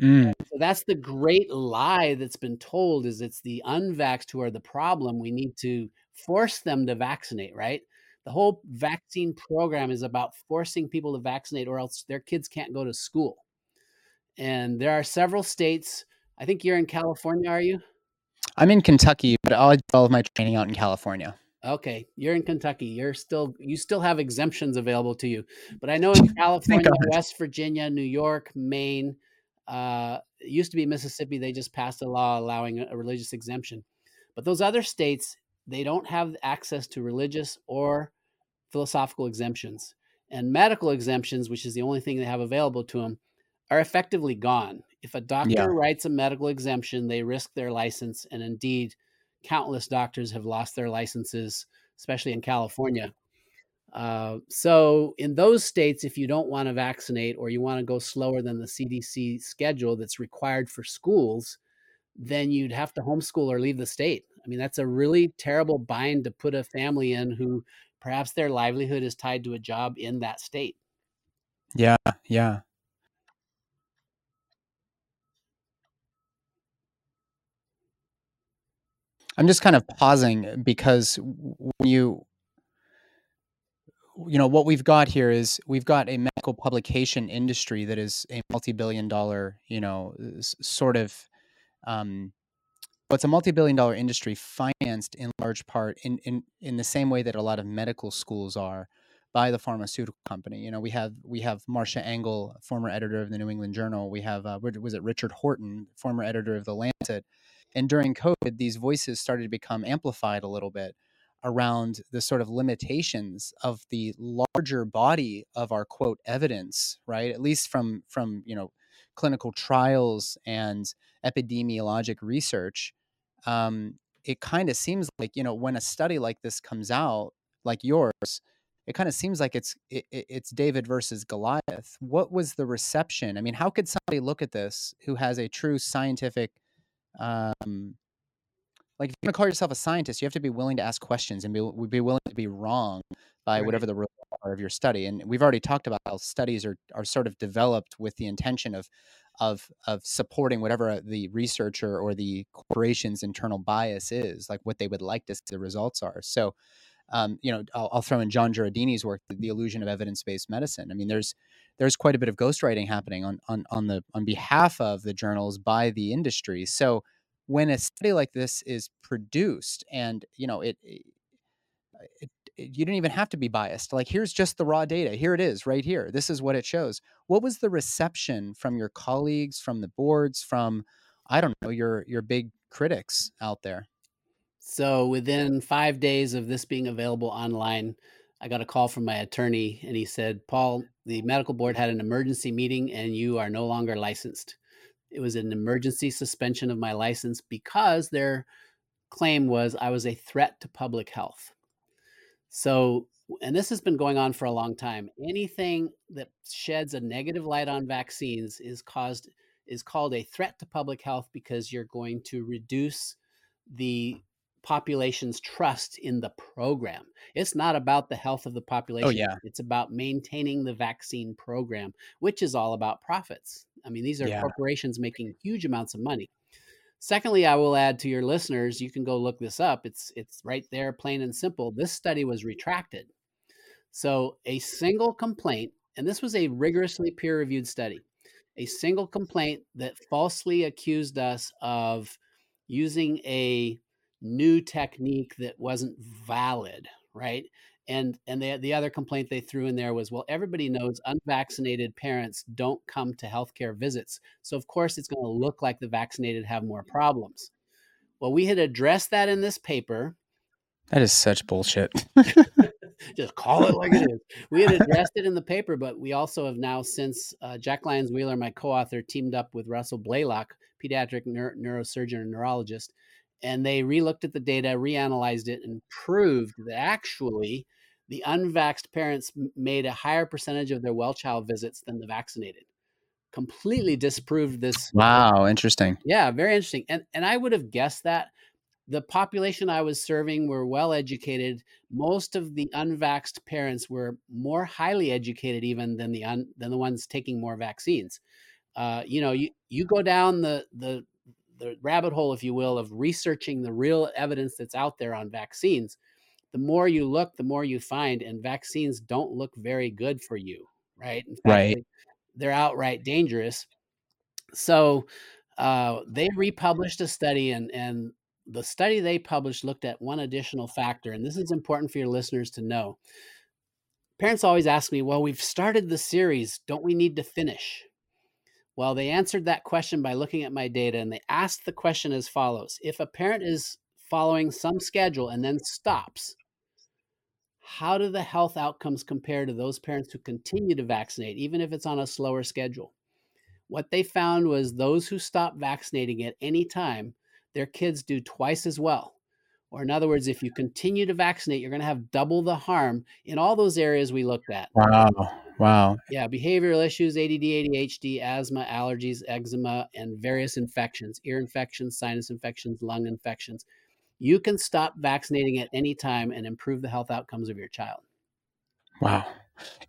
Mm. So that's the great lie that's been told is it's the unvaxxed who are the problem. We need to force them to vaccinate, right? The whole vaccine program is about forcing people to vaccinate or else their kids can't go to school. And there are several states, I think you're in California, are you? I'm in Kentucky, but I did all of my training out in California. Okay, you're in Kentucky. You're still you still have exemptions available to you. But I know in [LAUGHS] California, West Virginia, New York, Maine, uh, it used to be Mississippi. They just passed a law allowing a religious exemption. But those other states, they don't have access to religious or philosophical exemptions. And medical exemptions, which is the only thing they have available to them, are effectively gone. If a doctor Yeah. writes a medical exemption, they risk their license. And indeed, countless doctors have lost their licenses, especially in California. Uh, so, in those states, if you don't want to vaccinate or you want to go slower than the CDC schedule that's required for schools, then you'd have to homeschool or leave the state. I mean, that's a really terrible bind to put a family in who perhaps their livelihood is tied to a job in that state. Yeah, yeah. I'm just kind of pausing because when you you know what we've got here is we've got a medical publication industry that is a multi-billion dollar you know sort of um it's a multi-billion dollar industry financed in large part in, in in the same way that a lot of medical schools are by the pharmaceutical company. You know we have we have marcia angell former editor of the new england journal. We have uh, was it richard horton former editor of the lancet. And during covid these voices started to become amplified a little bit around the sort of limitations of the larger body of our quote evidence right? At least from from you know clinical trials and epidemiologic research um, it kind of seems like you know when a study like this comes out like yours it kind of seems like it's it, it- it's david versus goliath. What was the reception? I mean how could somebody look at this who has a true scientific um, like if you're going to call yourself a scientist you have to be willing to ask questions and be, be willing to be wrong by Right. whatever the results are of your study. And we've already talked about how studies are, are sort of developed with the intention of of of supporting whatever the researcher or the corporation's internal bias is like what they would like to see the results are. So um, you know I'll, I'll throw in john jureidini's work the illusion of evidence-based medicine. I mean there's there's quite a bit of ghostwriting happening on on on the on behalf of the journals by the industry. So when a study like this is produced and you know it, it, it Eh, you don't even have to be biased like here's just the raw data here it is right here this is what it shows what was the reception from your colleagues from the boards from i don't know your your big critics out there So within five days of this being available online, I got a call from my attorney and he said, Paul, the medical board had an emergency meeting and you are no longer licensed. It was an emergency suspension of my license because their claim was I was a threat to public health. So, and this has been going on for a long time. Anything that sheds a negative light on vaccines is caused is called a threat to public health because you're going to reduce the population's trust in the program. It's not about the health of the oh, population. Oh, yeah. It's about maintaining the vaccine program, which is all about profits. I mean, these are Yeah. corporations making huge amounts of money. Secondly, I will add to your listeners, you can go look this up. It's it's right there, plain and simple. This study was retracted. So a single complaint, and this was a rigorously peer-reviewed study, a single complaint that falsely accused us of using a new technique that wasn't valid, right? And and the the other complaint they threw in there was, well, everybody knows unvaccinated parents don't come to healthcare visits. So of course it's going to look like the vaccinated have more problems. Well, we had addressed that in this paper. that is such bullshit [LAUGHS] Just call it like it is. We had addressed it in the paper, but we also have now, since uh, Jack Lyons-Weiler, my co-author, teamed up with Russell Blaylock, pediatric neur- neurosurgeon and neurologist, and they relooked at the data, reanalyzed it, and proved that actually the unvaxxed parents made a higher percentage of their well child visits than the vaccinated. Completely disproved this wow interesting yeah, very interesting. And and I would have guessed that the population I was serving were well educated. Most of the unvaxxed parents were more highly educated even than the un, than the ones taking more vaccines. Uh, you know, you you go down the the the rabbit hole, if you will, of researching the real evidence that's out there on vaccines. The more you look, the more you find, and vaccines don't look very good for you, right? In fact, Right. they- they're outright dangerous. So, uh, they republished a study, and and the study they published looked at one additional factor, and this is important for your listeners to know. Parents always ask me, "Well, we've started the series. Don't we need to finish?" Well, they answered that question by looking at my data, and they asked the question as follows: If a parent is following some schedule and then stops, how do the health outcomes compare to those parents who continue to vaccinate, even if it's on a slower schedule? What they found was those who stop vaccinating at any time, their kids do twice as well. Or, in other words, if you continue to vaccinate, you're going to have double the harm in all those areas we looked at. Wow. Wow. Yeah, behavioral issues, ADD, ADHD, asthma, allergies, eczema, and various infections, ear infections, sinus infections, lung infections. You can stop vaccinating at any time and improve the health outcomes of your child. Wow.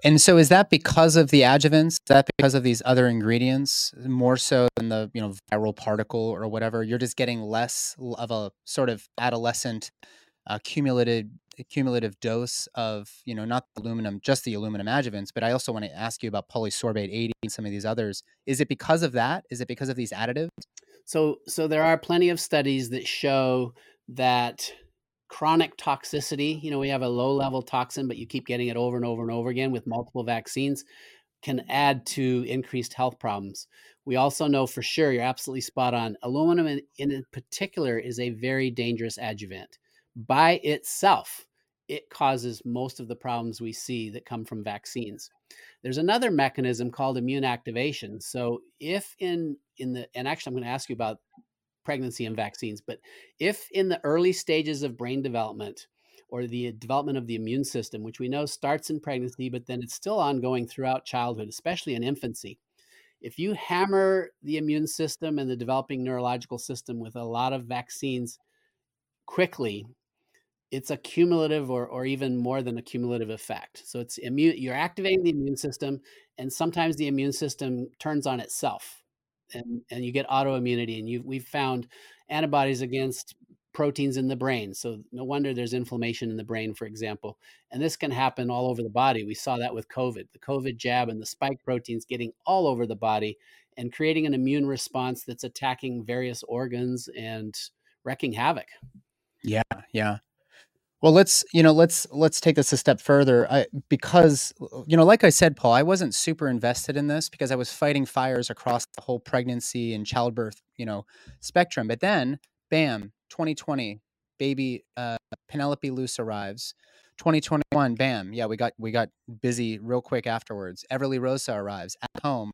And so is that because of the adjuvants? Is that because of these other ingredients more so than the, you know, viral particle or whatever? You're just getting less of a sort of adolescent uh, cumulative cumulative dose of, you know, not the aluminum, just the aluminum adjuvants, but I also want to ask you about polysorbate 80 and some of these others. Is it because of that? Is it because of these additives? So so there are plenty of studies that show that chronic toxicity, you know, we have a low level toxin, but you keep getting it over and over and over again with multiple vaccines, can add to increased health problems. We also know for sure, you're absolutely spot on. Aluminum in, in particular is a very dangerous adjuvant. By itself, it causes most of the problems we see that come from vaccines. There's another mechanism called immune activation. So if in in the and actually I'm going to ask you about pregnancy and vaccines. But if in the early stages of brain development or the development of the immune system, which we know starts in pregnancy, but then it's still ongoing throughout childhood, especially in infancy, if you hammer the immune system and the developing neurological system with a lot of vaccines quickly, it's a cumulative or, or even more than a cumulative effect. So it's immune, you're activating the immune system, and sometimes the immune system turns on itself and, and you get autoimmunity and you we've found antibodies against proteins in the brain. So no wonder there's inflammation in the brain for example and this can happen all over the body. We saw that with covid the covid jab and the spike proteins getting all over the body and creating an immune response that's attacking various organs and wrecking havoc. Yeah yeah well, let's you know let's let's take this a step further. I, because you know, like I said, Paul, I wasn't super invested in this because I was fighting fires across the whole pregnancy and childbirth you know spectrum. But then, bam, 2020, baby uh, Penelope Luce arrives. 2021, bam, yeah, we got we got busy real quick afterwards. Everly Rosa arrives at home.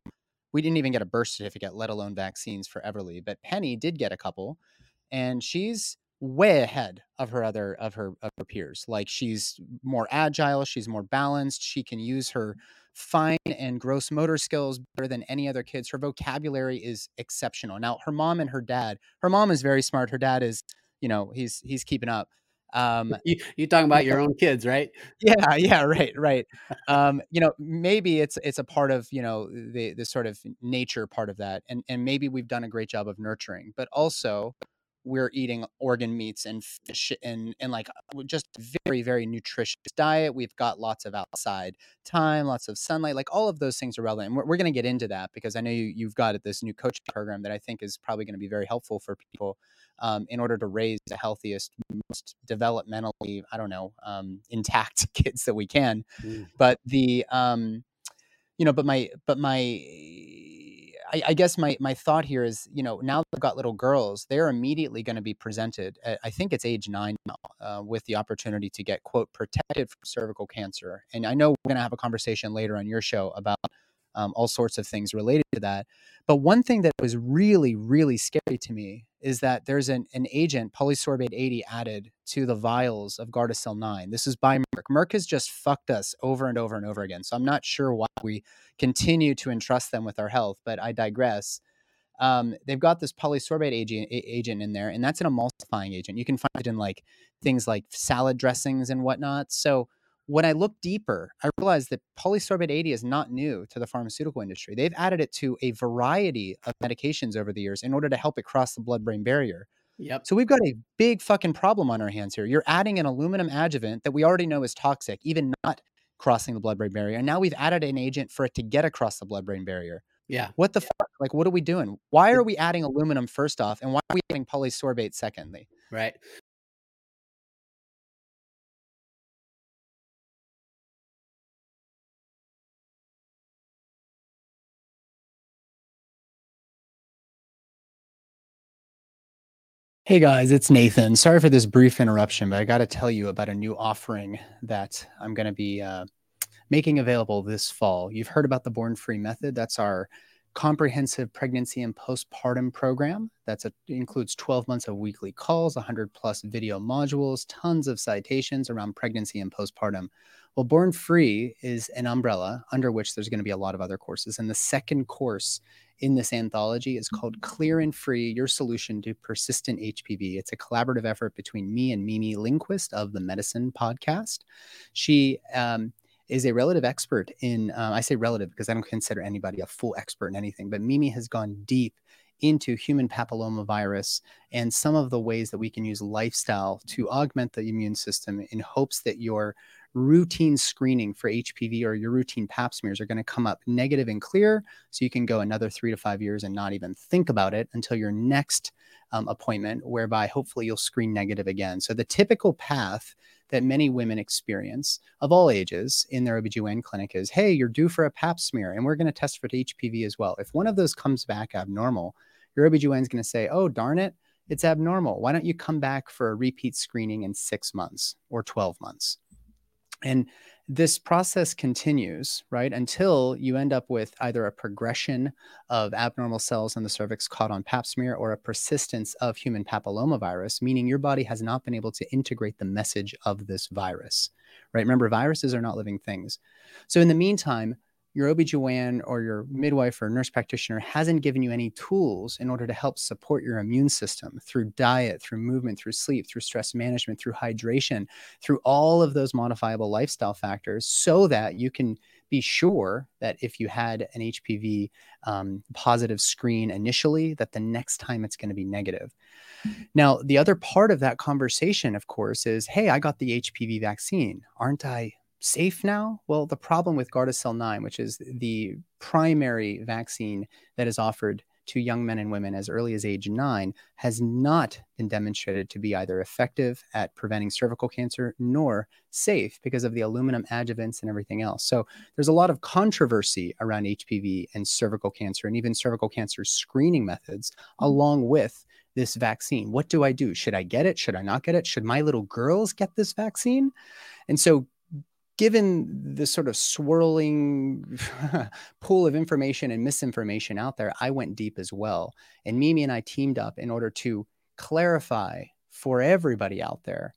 We didn't even get a birth certificate, let alone vaccines for Everly. But Penny did get a couple, and she's way ahead of her other of her of her peers like she's more agile she's more balanced she can use her fine and gross motor skills better than any other kids her vocabulary is exceptional. Now her mom and her dad her mom is very smart her dad is you know he's he's keeping up um [LAUGHS] you, you talking about your own kids right? Yeah [LAUGHS] yeah right right. Um you know maybe it's it's a part of you know the the sort of nature part of that and and maybe we've done a great job of nurturing but also we're eating organ meats and fish and and like just very very nutritious diet we've got lots of outside time lots of sunlight like all of those things are relevant and we're, we're going to get into that because i know you, you've got this new coaching program that i think is probably going to be very helpful for people um, in order to raise the healthiest most developmentally i don't know um, intact [LAUGHS] kids that we can mm. but the um you know but my but my I, I, guess my my thought here is, you know, now they've got little girls, they're immediately going to be presented. At, I think it's age nine now, uh, with the opportunity to get quote protected from cervical cancer. And I know we're going to have a conversation later on your show about um, all sorts of things related to that. But one thing that was really, really scary to me is that there's an, an agent, polysorbate 80, added to the vials of Gardasil 9. This is by Merck. Merck has just fucked us over and over and over again. So I'm not sure why we continue to entrust them with our health, but I digress. Um, they've got this polysorbate agent, agent in there, and that's an emulsifying agent. You can find it in like things like salad dressings and whatnot. So when I look deeper, I realized that polysorbate 80 is not new to the pharmaceutical industry. They've added it to a variety of medications over the years in order to help it cross the blood brain barrier. Yep. So we've got a big fucking problem on our hands here. You're adding an aluminum adjuvant that we already know is toxic, even not crossing the blood brain barrier. And now we've added an agent for it to get across the blood brain barrier. Yeah. What the fuck? Like, what are we doing? Why are we adding aluminum first off, and why are we adding polysorbate secondly? Right. Hey guys, it's Nathan. Sorry for this brief interruption, but I got to tell you about a new offering that I'm going to be uh, making available this fall. You've heard about the Born Free Method. That's our comprehensive pregnancy and postpartum program. That includes 12 months of weekly calls, 100 plus video modules, tons of citations around pregnancy and postpartum. Well, Born Free is an umbrella under which there's going to be a lot of other courses. And the second course in this anthology is called Clear and Free Your Solution to Persistent HPV. It's a collaborative effort between me and Mimi Lindquist of the medicine Podcast. She, um, is a relative expert in, uh, I say relative because I don't consider anybody a full expert in anything, but Mimi has gone deep into human papillomavirus and some of the ways that we can use lifestyle to augment the immune system in hopes that your routine screening for HPV or your routine pap smears are going to come up negative and clear. So you can go another three to five years and not even think about it until your next um, appointment, whereby hopefully you'll screen negative again. So the typical path that many women experience of all ages in their OBGYN clinic is hey, you're due for a pap smear and we're going to test for HPV as well. If one of those comes back abnormal, your OBGYN is going to say, oh, darn it, it's abnormal. Why don't you come back for a repeat screening in six months or 12 months? And this process continues, right, until you end up with either a progression of abnormal cells in the cervix caught on pap smear or a persistence of human papillomavirus, meaning your body has not been able to integrate the message of this virus, right? Remember, viruses are not living things. So, in the meantime, your OBGYN or your midwife or nurse practitioner hasn't given you any tools in order to help support your immune system through diet, through movement, through sleep, through stress management, through hydration, through all of those modifiable lifestyle factors, so that you can be sure that if you had an HPV um, positive screen initially, that the next time it's going to be negative. Now, the other part of that conversation, of course, is hey, I got the HPV vaccine. Aren't I safe now? Well, the problem with Gardasil 9, which is the primary vaccine that is offered to young men and women as early as age nine, has not been demonstrated to be either effective at preventing cervical cancer nor safe because of the aluminum adjuvants and everything else. So there's a lot of controversy around HPV and cervical cancer and even cervical cancer screening methods mm-hmm. along with this vaccine. What do I do? Should I get it? Should I not get it? Should my little girls get this vaccine? And so given the sort of swirling [LAUGHS] pool of information and misinformation out there, I went deep as well. And Mimi and I teamed up in order to clarify for everybody out there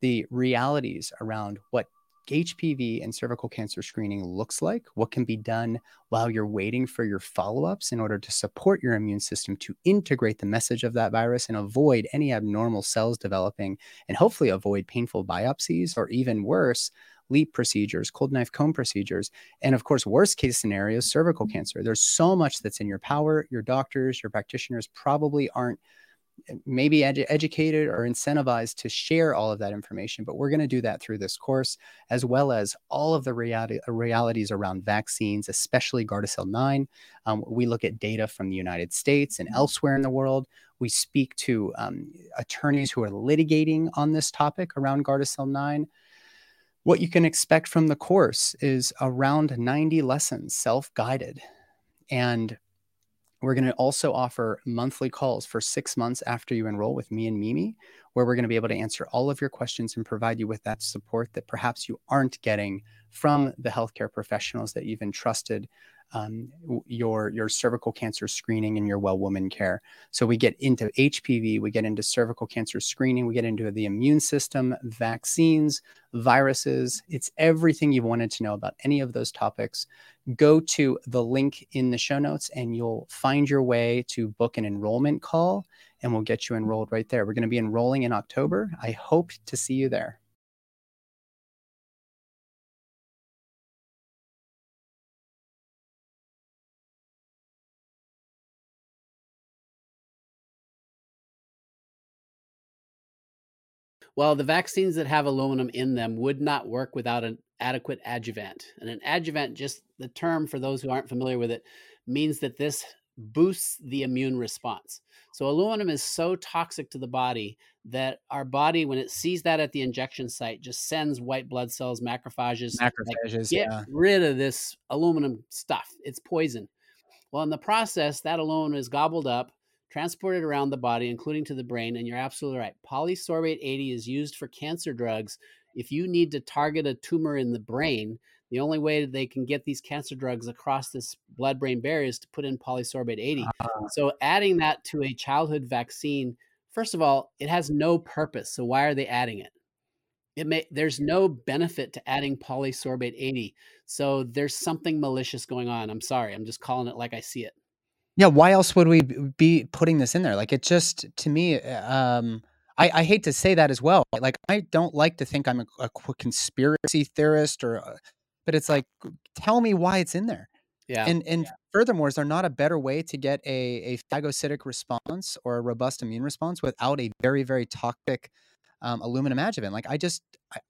the realities around what HPV and cervical cancer screening looks like, what can be done while you're waiting for your follow ups in order to support your immune system to integrate the message of that virus and avoid any abnormal cells developing, and hopefully avoid painful biopsies or even worse, LEEP procedures, cold knife cone procedures, and of course, worst case scenarios, cervical cancer. There's so much that's in your power. Your doctors, your practitioners probably aren't eh, maybe educated or incentivized to share all of that information, but we're going to do that through this course, as well as all of the reality, realities around vaccines, especially Gardasil 9. Um, we look at data from the United States and elsewhere in the world. We speak to um, attorneys who are litigating on this topic around Gardasil 9. What you can expect from the course is around 90 lessons, self guided. And we're going to also offer monthly calls for six months after you enroll with me and Mimi, where we're going to be able to answer all of your questions and provide you with that support that perhaps you aren't getting from the healthcare professionals that you've entrusted um, your your cervical cancer screening and your well woman care. So we get into HPV, we get into cervical cancer screening, we get into the immune system, vaccines, viruses. It's everything you wanted to know about any of those topics. Go to the link in the show notes and you'll find your way to book an enrollment call and we'll get you enrolled right there. We're going to be enrolling in October. I hope to see you there. Well, the vaccines that have aluminum in them would not work without an adequate adjuvant. And an adjuvant, just the term for those who aren't familiar with it, means that this boosts the immune response. So aluminum is so toxic to the body that our body, when it sees that at the injection site, just sends white blood cells, macrophages, macrophages, like, get yeah. rid of this aluminum stuff. It's poison. Well, in the process, that aluminum is gobbled up, transported around the body, including to the brain. And you're absolutely right. Polysorbate 80 is used for cancer drugs. If you need to target a tumor in the brain, the only way that they can get these cancer drugs across this blood brain barrier is to put in polysorbate 80. Uh, so adding that to a childhood vaccine, first of all, it has no purpose. So why are they adding it? It may there's no benefit to adding polysorbate 80. So there's something malicious going on. I'm sorry. I'm just calling it like I see it. Yeah, why else would we be putting this in there? Like it just to me um I, I hate to say that as well. Like I don't like to think I'm a, a conspiracy theorist or a, but it's like tell me why it's in there yeah and and yeah. furthermore is there not a better way to get a, a phagocytic response or a robust immune response without a very very toxic um, aluminum adjuvant like i just I,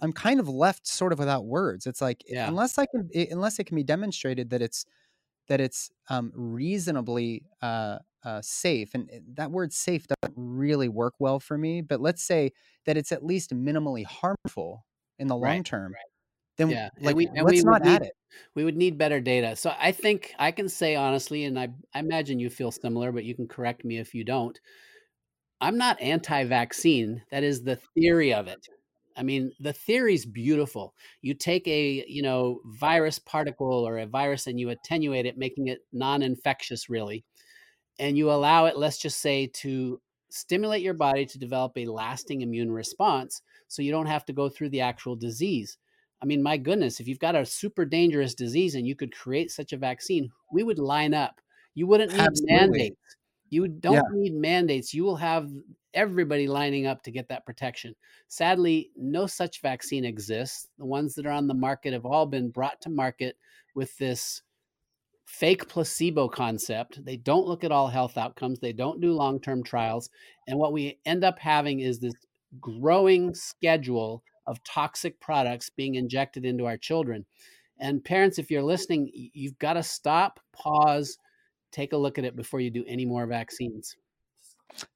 I, am kind of left sort of without words it's like yeah. unless i can unless it can be demonstrated that it's that it's um, reasonably uh, uh, safe and that word safe doesn't really work well for me but let's say that it's at least minimally harmful in the long right, term right then yeah, like and we, and let's we not need, add it. We would need better data. So I think I can say honestly, and I, I imagine you feel similar, but you can correct me if you don't. I'm not anti-vaccine. That is the theory of it. I mean, the theory is beautiful. You take a, you know, virus particle or a virus and you attenuate it, making it non-infectious really. And you allow it, let's just say, to stimulate your body to develop a lasting immune response so you don't have to go through the actual disease. I mean, my goodness, if you've got a super dangerous disease and you could create such a vaccine, we would line up. You wouldn't need Absolutely. mandates. You don't yeah. need mandates. You will have everybody lining up to get that protection. Sadly, no such vaccine exists. The ones that are on the market have all been brought to market with this fake placebo concept. They don't look at all health outcomes, they don't do long term trials. And what we end up having is this growing schedule of toxic products being injected into our children. And parents, if you're listening, you've got to stop, pause, take a look at it before you do any more vaccines.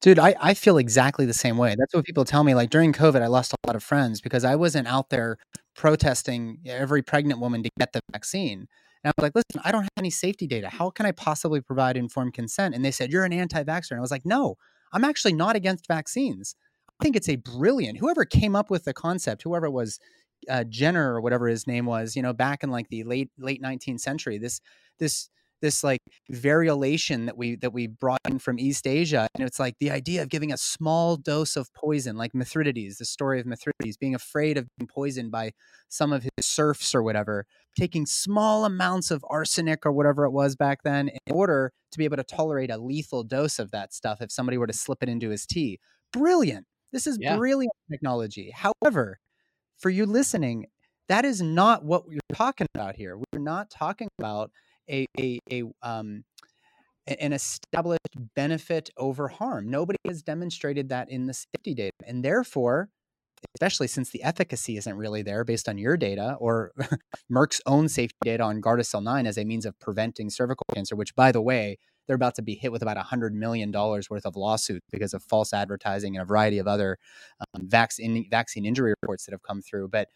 Dude, I, I feel exactly the same way. That's what people tell me. Like during COVID, I lost a lot of friends because I wasn't out there protesting every pregnant woman to get the vaccine. And I was like, listen, I don't have any safety data. How can I possibly provide informed consent? And they said, you're an anti vaxxer. And I was like, no, I'm actually not against vaccines. I think it's a brilliant. Whoever came up with the concept, whoever it was, uh, Jenner or whatever his name was, you know, back in like the late late 19th century. This this this like variolation that we that we brought in from East Asia, and it's like the idea of giving a small dose of poison, like Mithridates, the story of Mithridates, being afraid of being poisoned by some of his serfs or whatever, taking small amounts of arsenic or whatever it was back then in order to be able to tolerate a lethal dose of that stuff if somebody were to slip it into his tea. Brilliant. This is yeah. brilliant technology. However, for you listening, that is not what we're talking about here. We're not talking about a a, a um an established benefit over harm. Nobody has demonstrated that in the safety data, and therefore, especially since the efficacy isn't really there based on your data or [LAUGHS] Merck's own safety data on Gardasil 9 as a means of preventing cervical cancer, which, by the way, they're about to be hit with about $100 million worth of lawsuits because of false advertising and a variety of other um, vaccine, vaccine injury reports that have come through. But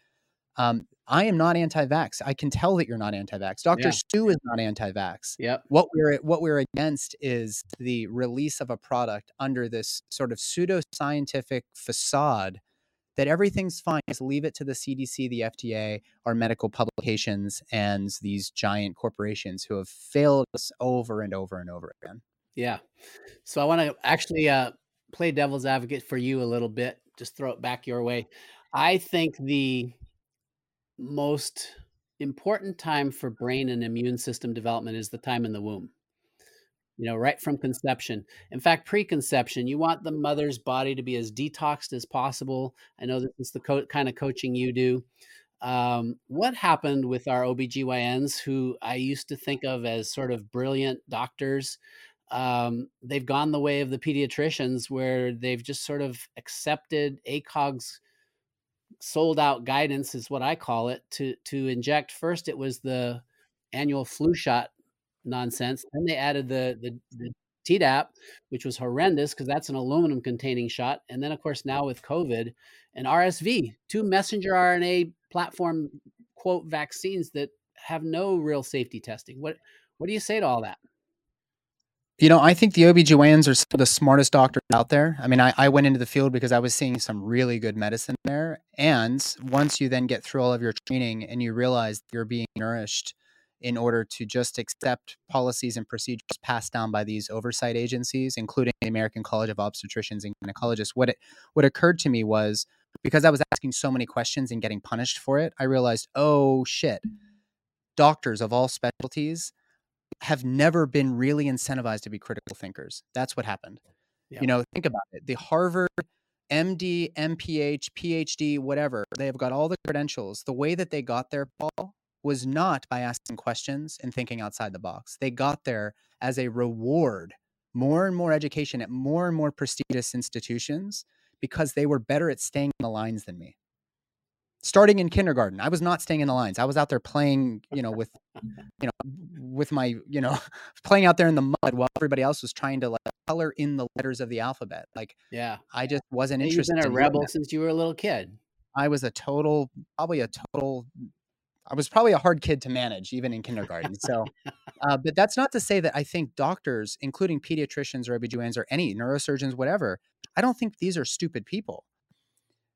um, I am not anti-vax. I can tell that you're not anti-vax. Dr. Yeah. Stu is not anti-vax. Yep. What we're what we're against is the release of a product under this sort of pseudo-scientific facade that everything's fine. Just leave it to the CDC, the FDA, our medical publications, and these giant corporations who have failed us over and over and over again. Yeah. So I want to actually uh, play devil's advocate for you a little bit. Just throw it back your way. I think the most important time for brain and immune system development is the time in the womb you know, right from conception. In fact, preconception, you want the mother's body to be as detoxed as possible. I know this is the co- kind of coaching you do. Um, what happened with our OBGYNs, who I used to think of as sort of brilliant doctors? Um, they've gone the way of the pediatricians, where they've just sort of accepted ACOG's sold out guidance, is what I call it, to to inject. First, it was the annual flu shot nonsense. Then they added the the, the Tdap, which was horrendous because that's an aluminum containing shot. And then, of course, now with COVID and RSV, two messenger RNA platform quote vaccines that have no real safety testing. What what do you say to all that? You know, I think the OBGYNs are some of the smartest doctors out there. I mean, I, I went into the field because I was seeing some really good medicine there. And once you then get through all of your training and you realize you're being nourished in order to just accept policies and procedures passed down by these oversight agencies, including the American College of Obstetricians and Gynecologists, what it what occurred to me was because I was asking so many questions and getting punished for it, I realized, oh shit, doctors of all specialties have never been really incentivized to be critical thinkers. That's what happened. Yep. You know, think about it. The Harvard MD, MPH, PhD, whatever, they have got all the credentials. The way that they got there, Paul, was not by asking questions and thinking outside the box. They got there as a reward, more and more education at more and more prestigious institutions because they were better at staying in the lines than me starting in kindergarten i was not staying in the lines i was out there playing you know with you know with my you know [LAUGHS] playing out there in the mud while everybody else was trying to like color in the letters of the alphabet like yeah. I just wasn't interested. You've been a rebel since you were a little kid. I was a total probably a total i was probably a hard kid to manage even in kindergarten so uh, but that's not to say that i think doctors including pediatricians or obgyns or any neurosurgeons whatever i don't think these are stupid people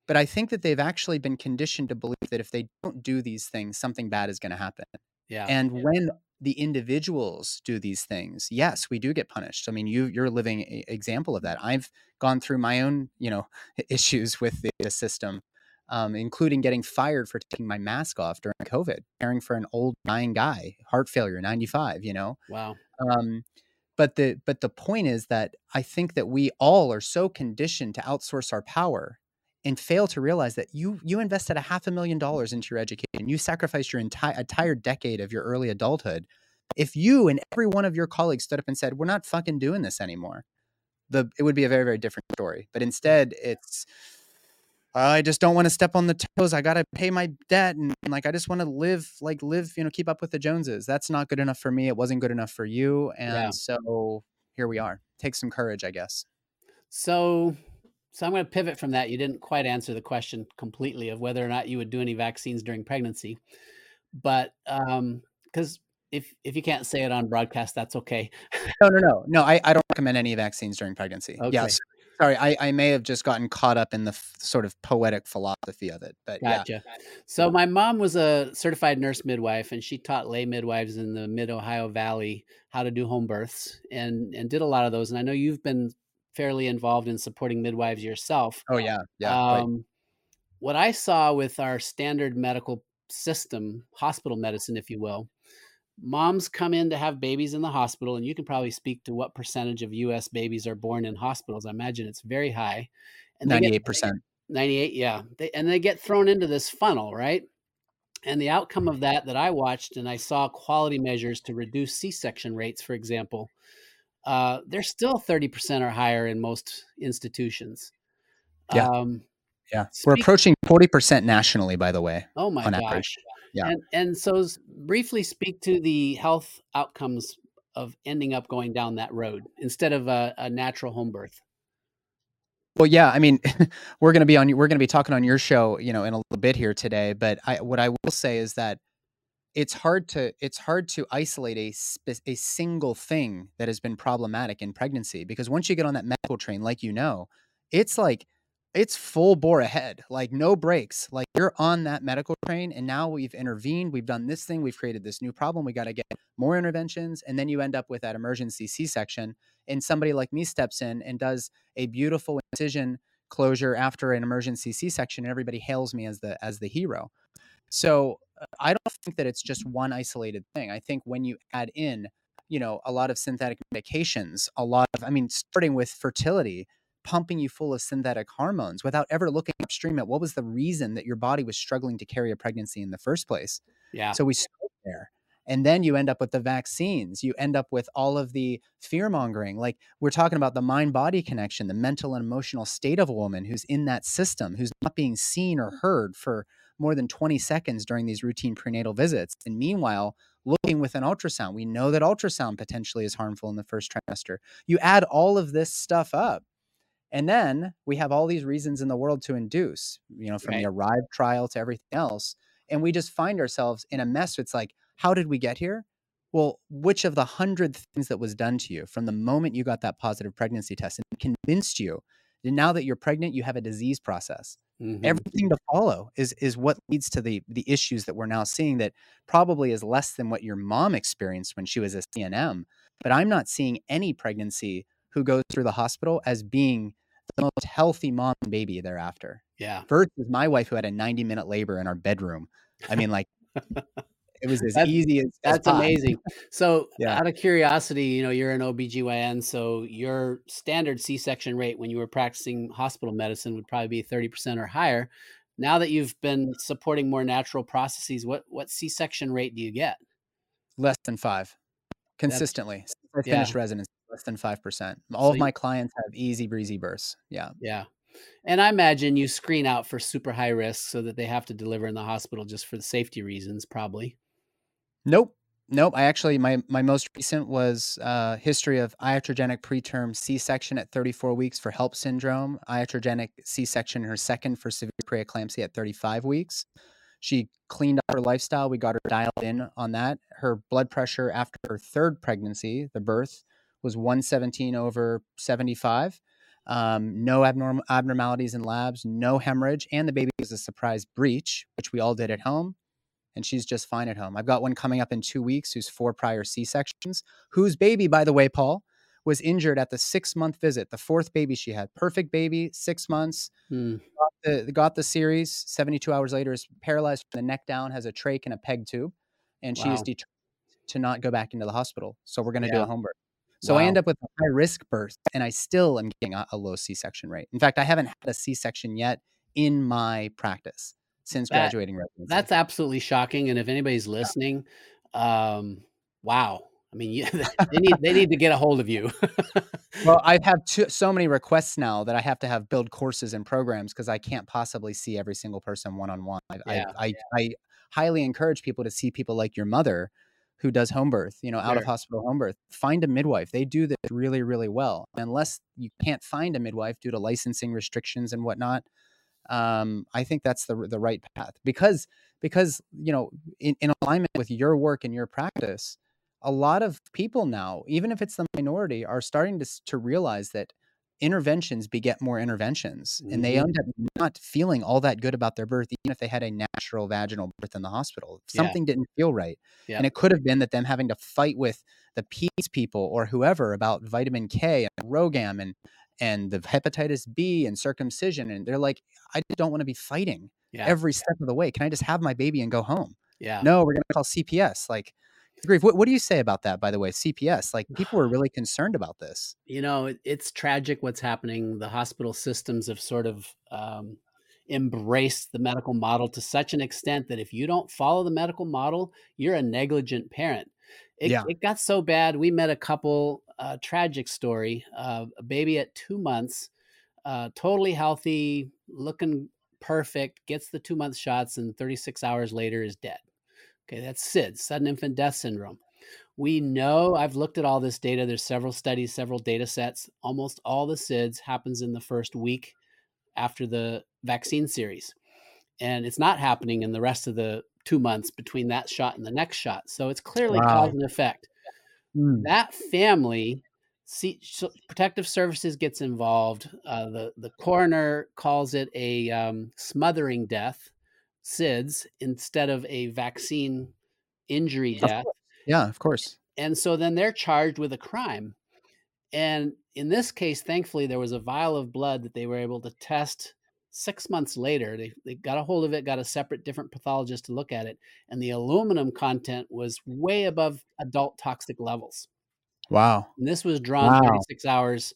but I think that they've actually been conditioned to believe that if they don't do these things, something bad is going to happen. Yeah. And yeah. when the individuals do these things, yes, we do get punished. I mean, you you're a living example of that. I've gone through my own, you know, [LAUGHS] issues with the, the system, um, including getting fired for taking my mask off during COVID, caring for an old dying guy, heart failure, 95. You know. Wow. Um, but the but the point is that I think that we all are so conditioned to outsource our power and fail to realize that you you invested a half a million dollars into your education. You sacrificed your entire entire decade of your early adulthood. If you and every one of your colleagues stood up and said, "We're not fucking doing this anymore," the it would be a very very different story. But instead, it's I just don't want to step on the toes. I got to pay my debt and, and like I just want to live like live, you know, keep up with the Joneses. That's not good enough for me. It wasn't good enough for you. And yeah. so here we are. Take some courage, I guess. So so I'm going to pivot from that. You didn't quite answer the question completely of whether or not you would do any vaccines during pregnancy, but um, because if if you can't say it on broadcast, that's okay. no, no, no, no. I, I don't recommend any vaccines during pregnancy. Okay. Yes. Sorry, I, I may have just gotten caught up in the f- sort of poetic philosophy of it, but gotcha. yeah. So my mom was a certified nurse midwife, and she taught lay midwives in the Mid Ohio Valley how to do home births, and and did a lot of those. And I know you've been fairly involved in supporting midwives yourself. Oh yeah, yeah. Um, right. What I saw with our standard medical system, hospital medicine, if you will, moms come in to have babies in the hospital, and you can probably speak to what percentage of U.S. babies are born in hospitals. I imagine it's very high. Ninety-eight percent. Ninety-eight, yeah. They, and they get thrown into this funnel, right? And the outcome of that that I watched, and I saw quality measures to reduce C-section rates, for example, uh, they're still 30% or higher in most institutions. Yeah. Um, yeah. We're approaching 40% nationally, by the way. Oh my gosh. Average. Yeah. And, and so briefly speak to the health outcomes of ending up going down that road instead of a, a natural home birth. Well, yeah, I mean, [LAUGHS] we're going to be on, we're going to be talking on your show, you know, in a little bit here today. But I, what I will say is that it's hard to it's hard to isolate a a single thing that has been problematic in pregnancy because once you get on that medical train like you know it's like it's full bore ahead like no breaks like you're on that medical train and now we've intervened we've done this thing we've created this new problem we got to get more interventions and then you end up with that emergency c-section and somebody like me steps in and does a beautiful incision closure after an emergency c-section and everybody hails me as the as the hero. So I don't think that it's just one isolated thing. I think when you add in, you know, a lot of synthetic medications, a lot of, I mean, starting with fertility, pumping you full of synthetic hormones without ever looking upstream at what was the reason that your body was struggling to carry a pregnancy in the first place. Yeah. So we start there. And then you end up with the vaccines. You end up with all of the fear mongering. Like we're talking about the mind body connection, the mental and emotional state of a woman who's in that system, who's not being seen or heard for more than 20 seconds during these routine prenatal visits. And meanwhile, looking with an ultrasound. We know that ultrasound potentially is harmful in the first trimester. You add all of this stuff up, and then we have all these reasons in the world to induce, you know, from Right. the Arrive trial to everything else. And we just find ourselves in a mess. It's like, how did we get here? Well, which of the hundred things that was done to you from the moment you got that positive pregnancy test and convinced you that now that you're pregnant, you have a disease process? Mhm. everything to follow is is what leads to the the issues that we're now seeing that probably is less than what your mom experienced when she was a CNM but I'm not seeing any pregnancy who goes through the hospital as being the most healthy mom and baby thereafter yeah. versus my wife who had a 90 minute labor in our bedroom I mean like [LAUGHS] [LAUGHS] it was as That's- easy as as That's pie. amazing. So, Yeah. out of curiosity, you know, you're an OBGYN, so your standard C-section rate when you were practicing hospital medicine would probably be 30% or higher. Now that you've been supporting more natural processes, what what C-section rate do you get? less than 5 consistently Since I yeah. finished residency less than 5% all So of you- my clients have easy breezy births yeah Yeah. And I imagine you screen out for super high risk so that they have to deliver in the hospital just for the safety reasons, probably. Nope. Nope. I actually my my most recent was uh, history of iatrogenic preterm C-section at 34 weeks for HELLP syndrome, iatrogenic C-section her second for severe preeclampsia at 35 weeks. She cleaned up her lifestyle. We got her dialed in on that. Her blood pressure after her third pregnancy, the birth, was 117 over 75. Um, no abnormal abnormalities in labs, no hemorrhage, and the baby was a surprise breech, which we all did at home and she's just fine at home. I've got one coming up in two weeks who's four prior C sections, whose baby, by the way, Paul, was injured at the six month visit, the fourth baby she had. Perfect baby, six months, Hmm. the, got the series. 72 hours later, is paralyzed from the neck down, has a trach and a peg tube, and she is determined to not go back into the hospital. So we're going to do a home birth. So I end up with a high risk birth, and I still am getting a, a low C section rate. In fact, I haven't had a C section yet in my practice since That- graduating residency. That's absolutely shocking. And if anybody's listening, um, wow. I mean, you, [LAUGHS] they need they need to get a hold of you. Well, I [LAUGHS] have too, so many requests now that I have to have build courses and programs because I can't possibly see every single person one on one. I, I, highly encourage people to see people like your mother who does home birth, you know, out of hospital home birth. Find a midwife. They do this really, really well. Unless you can't find a midwife due to licensing restrictions and whatnot, um, I think that's the the right path because because you know in, in alignment with your work and your practice, a lot of people now, even if it's the minority, are starting to to realize that interventions beget more interventions, and they Mhm. end up not feeling all that good about their birth, even if they had a natural vaginal birth in the hospital. Yeah. Something didn't feel right, Yeah. and it could have been that them having to fight with the peace people or whoever about vitamin K and RhoGAM and and the hepatitis B and circumcision, and they're like, I don't want to be fighting yeah. every step of the way. Can I just have my baby and go home? yeah. No, we're going to call CPS. Like, grief. What, what do you say about that? By the way, CPS. Like, people are [SIGHS] really concerned about this. you know it, it's tragic what's happening the hospital systems have sort of um, embraced the medical model to such an extent that if you don't follow the medical model you're a negligent parent it, Yeah. it got so bad we met a couple uh, tragic story uh, a baby at two months uh, totally healthy looking perfect gets the two month shots and 36 hours later is dead. Okay that's SIDS, sudden infant death syndrome. We know i've looked at all this data there's several studies several data sets almost all the sids happens in the first week after the vaccine series and it's not happening in the rest of the two months between that shot and the next shot so it's clearly Wow. cause and effect that family see, so protective services gets involved uh, the the coroner calls it a um, smothering death sids instead of a vaccine injury Of death. Yeah, of course. and so then they're charged with a crime. And in this case thankfully there was a vial of blood that they were able to test six months later they, they got a hold of it got a separate different pathologist to look at it and the aluminum content was way above adult toxic levels Wow. and this was drawn Wow. 36 hours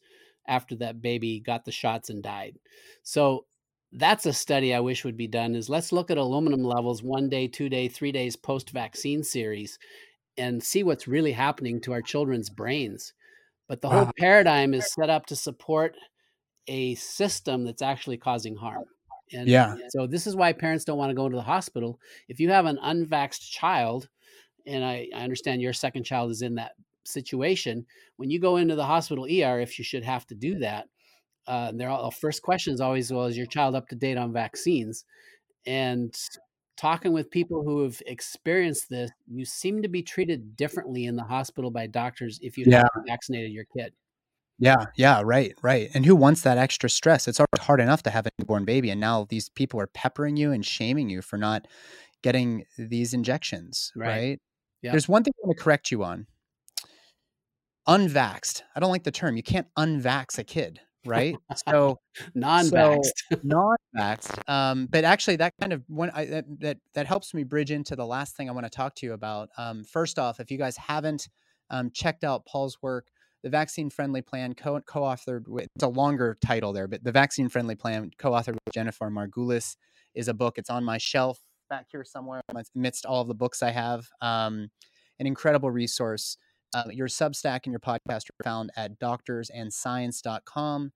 after that baby got the shots and died so that's a study i wish would be done is let's look at aluminum levels one day two day three days post vaccine series and see what's really happening to our children's brains but the whole paradigm is set up to support a system that's actually causing harm and Yeah. so this is why parents don't want to go into the hospital if you have an unvaxxed child and I, I understand your second child is in that situation. When you go into the hospital ER, if you should have to do that, uh, their all, first question is always, "Well, is your child up to date on vaccines?" And talking with people who have experienced this, you seem to be treated differently in the hospital by doctors if you Yeah. haven't vaccinated your kid. Yeah, yeah, right, right. And who wants that extra stress? It's already hard enough to have a newborn baby, and now these people are peppering you and shaming you for not getting these injections, Right. right? Yep. There's one thing I want to correct you on. Unvaxxed. I don't like the term. You can't unvax a kid, right? So [LAUGHS] Non-vaxxed. non-vaxxed. Um, but actually, that kind of one I, that, that that helps me bridge into the last thing I want to talk to you about. Um, first off, if you guys haven't um, checked out Paul's work, the Vaccine Friendly Plan, co- co-authored with it's a longer title there, but the Vaccine Friendly Plan, co-authored with Jennifer Margulis, is a book. It's on my shelf back here somewhere amidst all of the books I have. Um, an incredible resource. Uh, your Substack and your podcast are found at doctorsandscience.com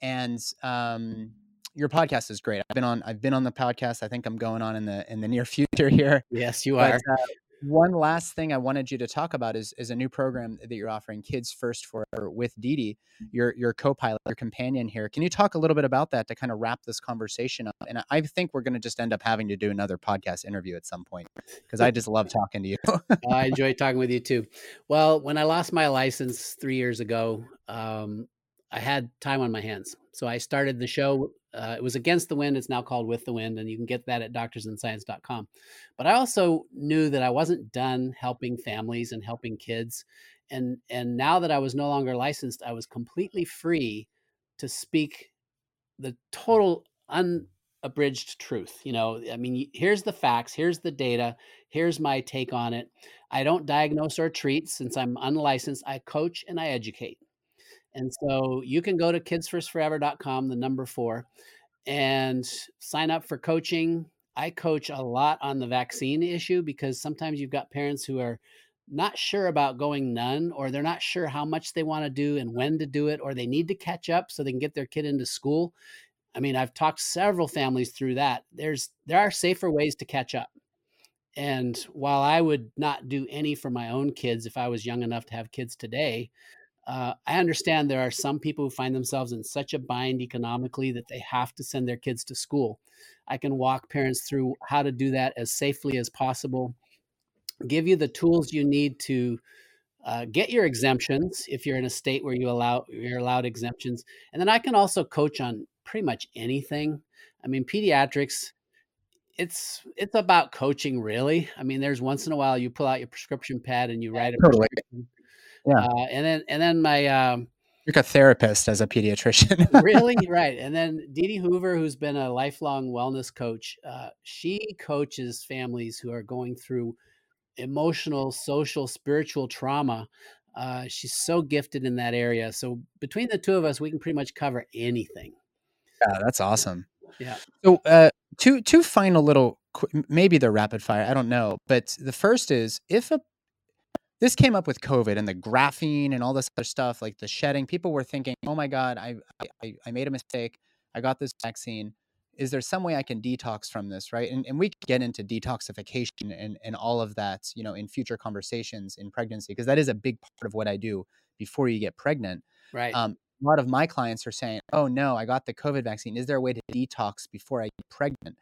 and um, your podcast is great. I've been on I've been on the podcast. I think I'm going on in the in the near [LAUGHS] future here. yes, you But are. uh, one last thing I wanted you to talk about is is a new program that you're offering, Kids First Forever, with Dee your your co-pilot, your companion here. Can you talk a little bit about that to kind of wrap this conversation up? And I- I think we're going to just end up having to do another podcast interview at some point because I just love talking to you. [LAUGHS] I enjoy talking with you too. Well, when I lost my license three years ago, um, I had time on my hands. So I started the show. Uh, it was Against the Wind. It's now called With the Wind, and you can get that at doctorsandscience.com. But I also knew that I wasn't done helping families and helping kids. And, and now that I was no longer licensed, I was completely free to speak the total unabridged truth. You know, I mean, here's the facts, here's the data, here's my take on it. I don't diagnose or treat since I'm unlicensed. I coach and I educate. And so you can go to kidsfirst4ever.com, the number four, and sign up for coaching. I coach a lot on the vaccine issue because sometimes you've got parents who are not sure about going none, or they're not sure how much they want to do and when to do it, or they need to catch up so they can get their kid into school. I mean, I've talked several families through that. There's there are safer ways to catch up. And while I would not do any for my own kids if I was young enough to have kids today, uh, I understand there are some people who find themselves in such a bind economically that they have to send their kids to school. I can walk parents through how to do that as safely as possible, give you the tools you need to uh, get your exemptions if you're in a state where you allow you're allowed exemptions, and then I can also coach on pretty much anything. I mean, pediatrics. It's it's about coaching, really. I mean, there's once in a while you pull out your prescription pad and you write a Totally. prescription. Yeah. Uh, and then and then my um, You're like a therapist as a pediatrician. [LAUGHS] really right and then Dee Dee Hoover who's been a lifelong wellness coach uh, she coaches families who are going through emotional social spiritual trauma uh, she's so gifted in that area so between the two of us we can pretty much cover anything Yeah, that's awesome. Yeah. So, uh, two two final little, maybe they're rapid fire. I don't know. But the first is if a this came up with COVID and the graphene and all this other stuff, like the shedding. People were thinking, "Oh my God, I I, I made a mistake. I got this vaccine. Is there some way I can detox from this?" Right? And and we get into detoxification and and all of that, you know, in future conversations in pregnancy because that is a big part of what I do before you get pregnant. right Um, a lot of my clients are saying, "Oh no, I got the COVID vaccine. Is there a way to detox before I get pregnant?"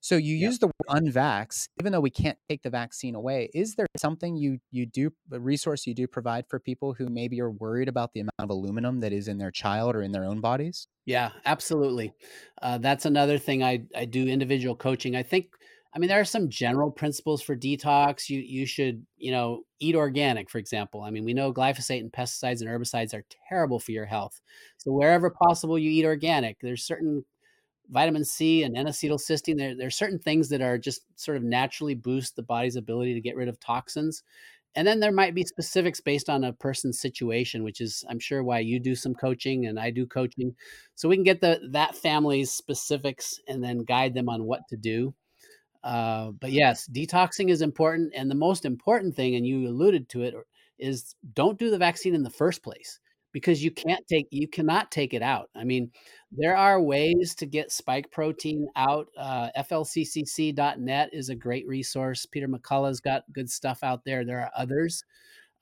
So you Yep. use the word unvax, even though we can't take the vaccine away. Is there something you you do a resource you do provide for people who maybe are worried about the amount of aluminum that is in their child or in their own bodies? Yeah, absolutely. Uh, that's another thing I, I do individual coaching. I think, I mean, there are some general principles for detox. You you should, you know, eat organic, for example. I mean, we know glyphosate and pesticides and herbicides are terrible for your health. So wherever possible, you eat organic. There's certain vitamin C and N-acetylcysteine. There, there are certain things that are just sort of naturally boost the body's ability to get rid of toxins. And then there might be specifics based on a person's situation, which is, I'm sure, why you do some coaching and I do coaching, so we can get the that family's specifics and then guide them on what to do. Uh, but yes, detoxing is important, and the most important thing, and you alluded to it, is don't do the vaccine in the first place because you can't take you cannot take it out. I mean, there are ways to get spike protein out. Uh, FLCCC.net is a great resource. Peter McCullough's got good stuff out there. There are others,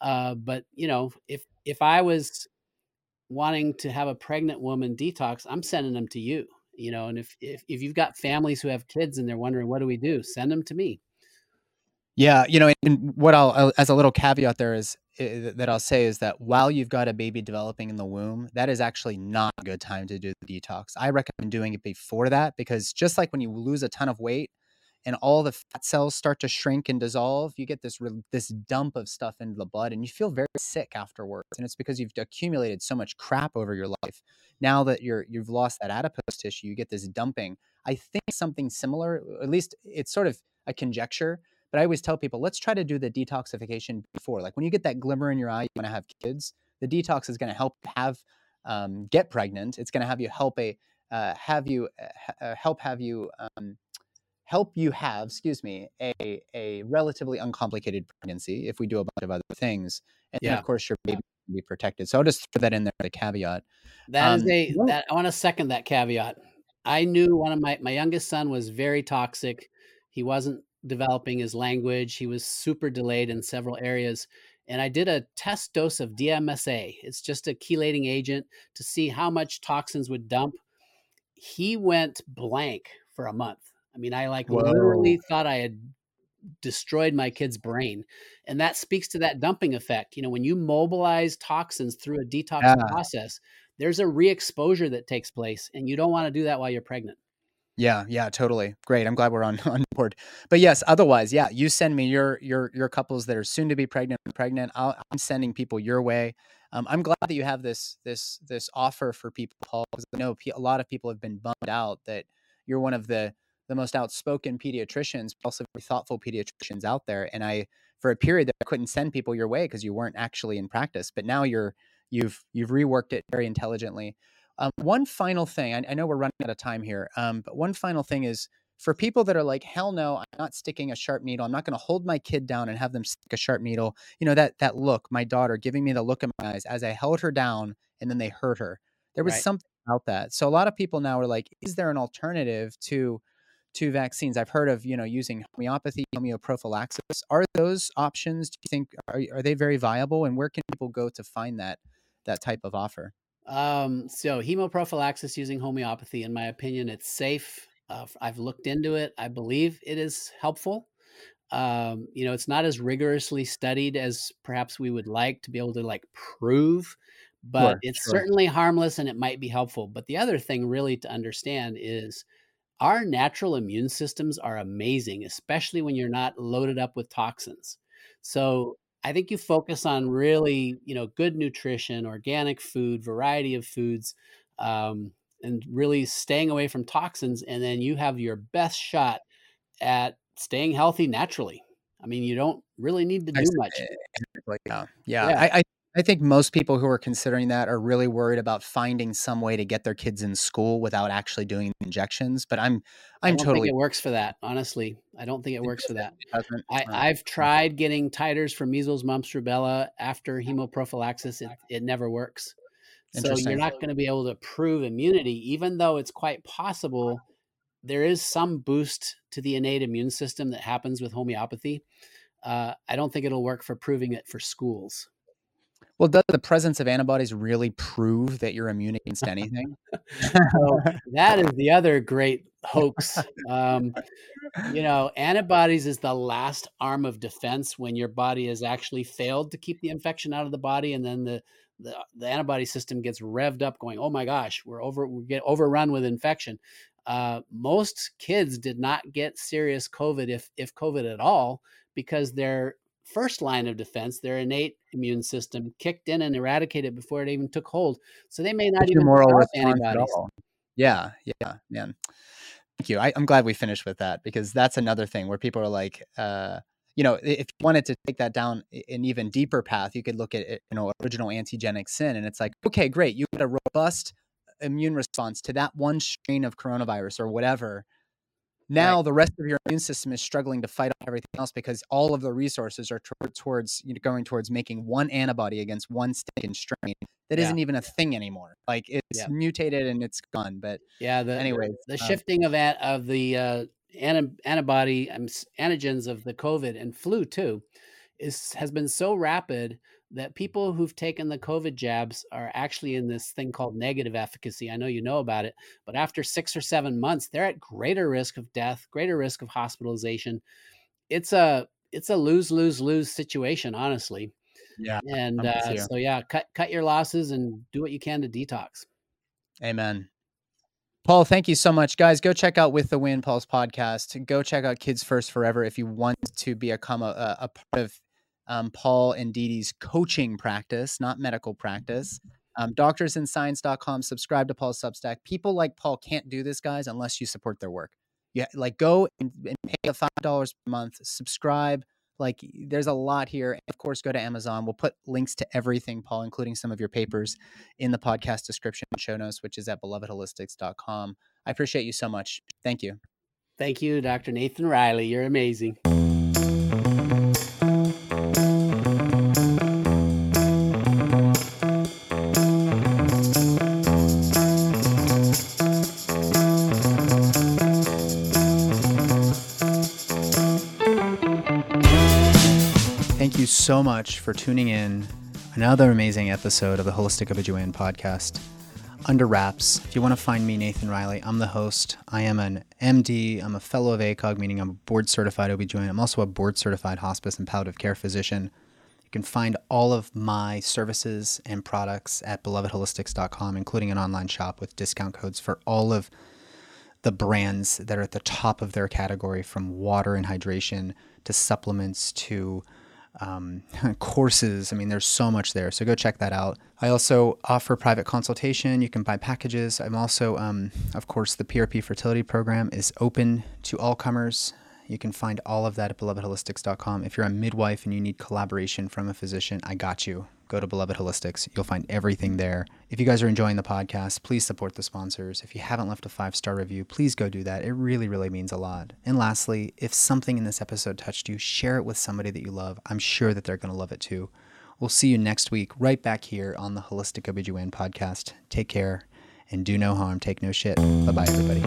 uh, but you know, if if I was wanting to have a pregnant woman detox, I'm sending them to you. You know, and if if, if you've got families who have kids and they're wondering what do we do, send them to me. Yeah, you know, and what I'll as a little caveat there is Eh, that I'll say is that while you've got a baby developing in the womb, that is actually not a good time to do the detox. I recommend doing it before that because just like when you lose a ton of weight and all the fat cells start to shrink and dissolve, you get this this dump of stuff into the blood and you feel very sick afterwards. And it's because you've accumulated so much crap over your life. Now that you're you've lost that adipose tissue, you get this dumping. I think something similar, at least it's sort of a conjecture but I always tell people, let's try to do the detoxification before. Like when you get that glimmer in your eye, you want to have kids. The detox is going to help have um, get pregnant. It's going to have you help a uh, have you uh, uh, help have you um, help you have, excuse me, a a relatively uncomplicated pregnancy if we do a bunch of other things, and yeah. then of course your baby can be protected. So I'll just throw that in there, the caveat. That um, is a that I want to second that caveat. I knew one of my my youngest son was very toxic. He wasn't developing his language. He was super delayed in several areas. And I did a test dose of DMSA. It's just a chelating agent to see how much toxins would dump. He went blank for a month. I mean, I like Whoa. literally thought I had destroyed my kid's brain. And that speaks to that dumping effect. You know, when you mobilize toxins through a detox yeah. process, there's a re exposure that takes place. And you don't want to do that while you're pregnant. Yeah, yeah, totally. Great. I'm glad we're on [LAUGHS] on board. But yes, otherwise, yeah, you send me your your your couples that are soon to be pregnant. Pregnant. i am sending people your way. Um, I'm glad that you have this this this offer for people, Paul, because I know a lot of people have been bummed out that you're one of the the most outspoken pediatricians, but also very thoughtful pediatricians out there. And I, for a period, that I couldn't send people your way because you weren't actually in practice. But now you're you've you've reworked it very intelligently. Um, one final thing, I, I, know we're running out of time here, um, but one final thing is for people that are like, hell no, I'm not sticking a sharp needle. I'm not going to hold my kid down and have them stick a sharp needle. You know that that look, my daughter giving me the look in my eyes as I held her down and then they hurt her. There was right. something about that. So a lot of people now are like, is there an alternative to to vaccines? I've heard of you know using homeopathy, homeoprophylaxis. Are those options? Do you think are are they very viable? And where can people go to find that that type of offer? Um, so homeoprophylaxis using homeopathy, in my opinion, it's safe. Uh, I've looked into it. I believe it is helpful. Um, you know, it's not as rigorously studied as perhaps we would like to be able to like prove, but sure, it's sure. certainly harmless and it might be helpful. But the other thing really to understand is our natural immune systems are amazing, especially when you're not loaded up with toxins. So I think you focus on really, you know, good nutrition, organic food, variety of foods, um, and really staying away from toxins. And then you have your best shot at staying healthy naturally. I mean, you don't really need to do much. Yeah, yeah. yeah. I, I I think most people who are considering that are really worried about finding some way to get their kids in school without actually doing injections. But I'm, I'm totally. it works for that. Honestly, I don't think it works for that. I, I've tried getting titers for measles, mumps, rubella after homeoprophylaxis. It, it never works. So you're not going to be able to prove immunity, even though it's quite possible. There is some boost to the innate immune system that happens with homeopathy. Uh, I don't think it'll work for proving it for schools. Well, does the presence of antibodies really prove that you're immune against anything? well, [LAUGHS] that is the other great hoax. Um, you know, antibodies is the last arm of defense when your body has actually failed to keep the infection out of the body, and then the the, the antibody system gets revved up, going, "Oh my gosh, we're over, we get overrun with infection." Uh, most kids did not get serious COVID, if if COVID at all, because their first line of defense, their innate immune system kicked in and eradicated before it even took hold. So they may not even moral antibodies. Yeah, yeah, man. Thank you. I, am glad we finished with that because that's another thing where people are like, uh, you know, if you wanted to take that down an even deeper path, you could look at you know original antigenic sin, and it's like, okay, great, you had a robust immune response to that one strain of coronavirus or whatever. Now Right. the rest of your immune system is struggling to fight off everything else because all of the resources are towards you know, going towards making one antibody against one stinking strain that Yeah. not even a thing anymore. Like it's Yeah. mutated and it's gone. But Yeah, the anyways, the um, shifting of a, of the uh, anti- antibody um, antigens of the COVID and flu too is has been so rapid that people who've taken the COVID jabs are actually in this thing called negative efficacy. I know you know about it, but after six or seven months, they're at greater risk of death, greater risk of hospitalization. It's a it's a lose lose lose situation, honestly. yeah, And uh, so yeah, cut cut your losses and do what you can to detox. Amen. Paul, thank you so much. Guys, go check out With the Wind, Paul's podcast. Go check out Kids First Forever if you want to become a, a, a part of um, Paul and Dee's coaching practice, not medical practice. Um, doctorsandscience.com. Subscribe to Paul's Substack. People like Paul can't do this, guys, unless you support their work. Yeah, like go and, and pay five dollars per month. Subscribe. Like there's a lot here. And of course, go to Amazon. We'll put links to everything, Paul, including some of your papers in the podcast description and show notes, which is at belovedholistics.com. I appreciate you so much. Thank you. Thank you, Dr. Nathan Riley. You're amazing. So much for tuning in. Another amazing episode of the Holistic OBGYN podcast. Under wraps, if you want to find me, Nathan Riley, I'm the host. I am an MD. I'm a fellow of ACOG, meaning I'm a board certified OBGYN. I'm also a board certified hospice and palliative care physician. You can find all of my services and products at belovedholistics.com, including an online shop with discount codes for all of the brands that are at the top of their category from water and hydration to supplements to um, [LAUGHS] courses. I mean, there's so much there. So go check that out. I also offer private consultation. You can buy packages. I'm also, um, of course, the PRP fertility program is open to all comers. You can find all of that at belovedholistics.com. If you're a midwife and you need collaboration from a physician, I got you. Go to Beloved Holistics. You'll find everything there. If you guys are enjoying the podcast, please support the sponsors. If you haven't left a five star review, please go do that. It really, really means a lot. And lastly, if something in this episode touched you, share it with somebody that you love. I'm sure that they're going to love it too. We'll see you next week, right back here on the Holistic OBGYN podcast. Take care and do no harm. Take no shit. Bye bye, everybody.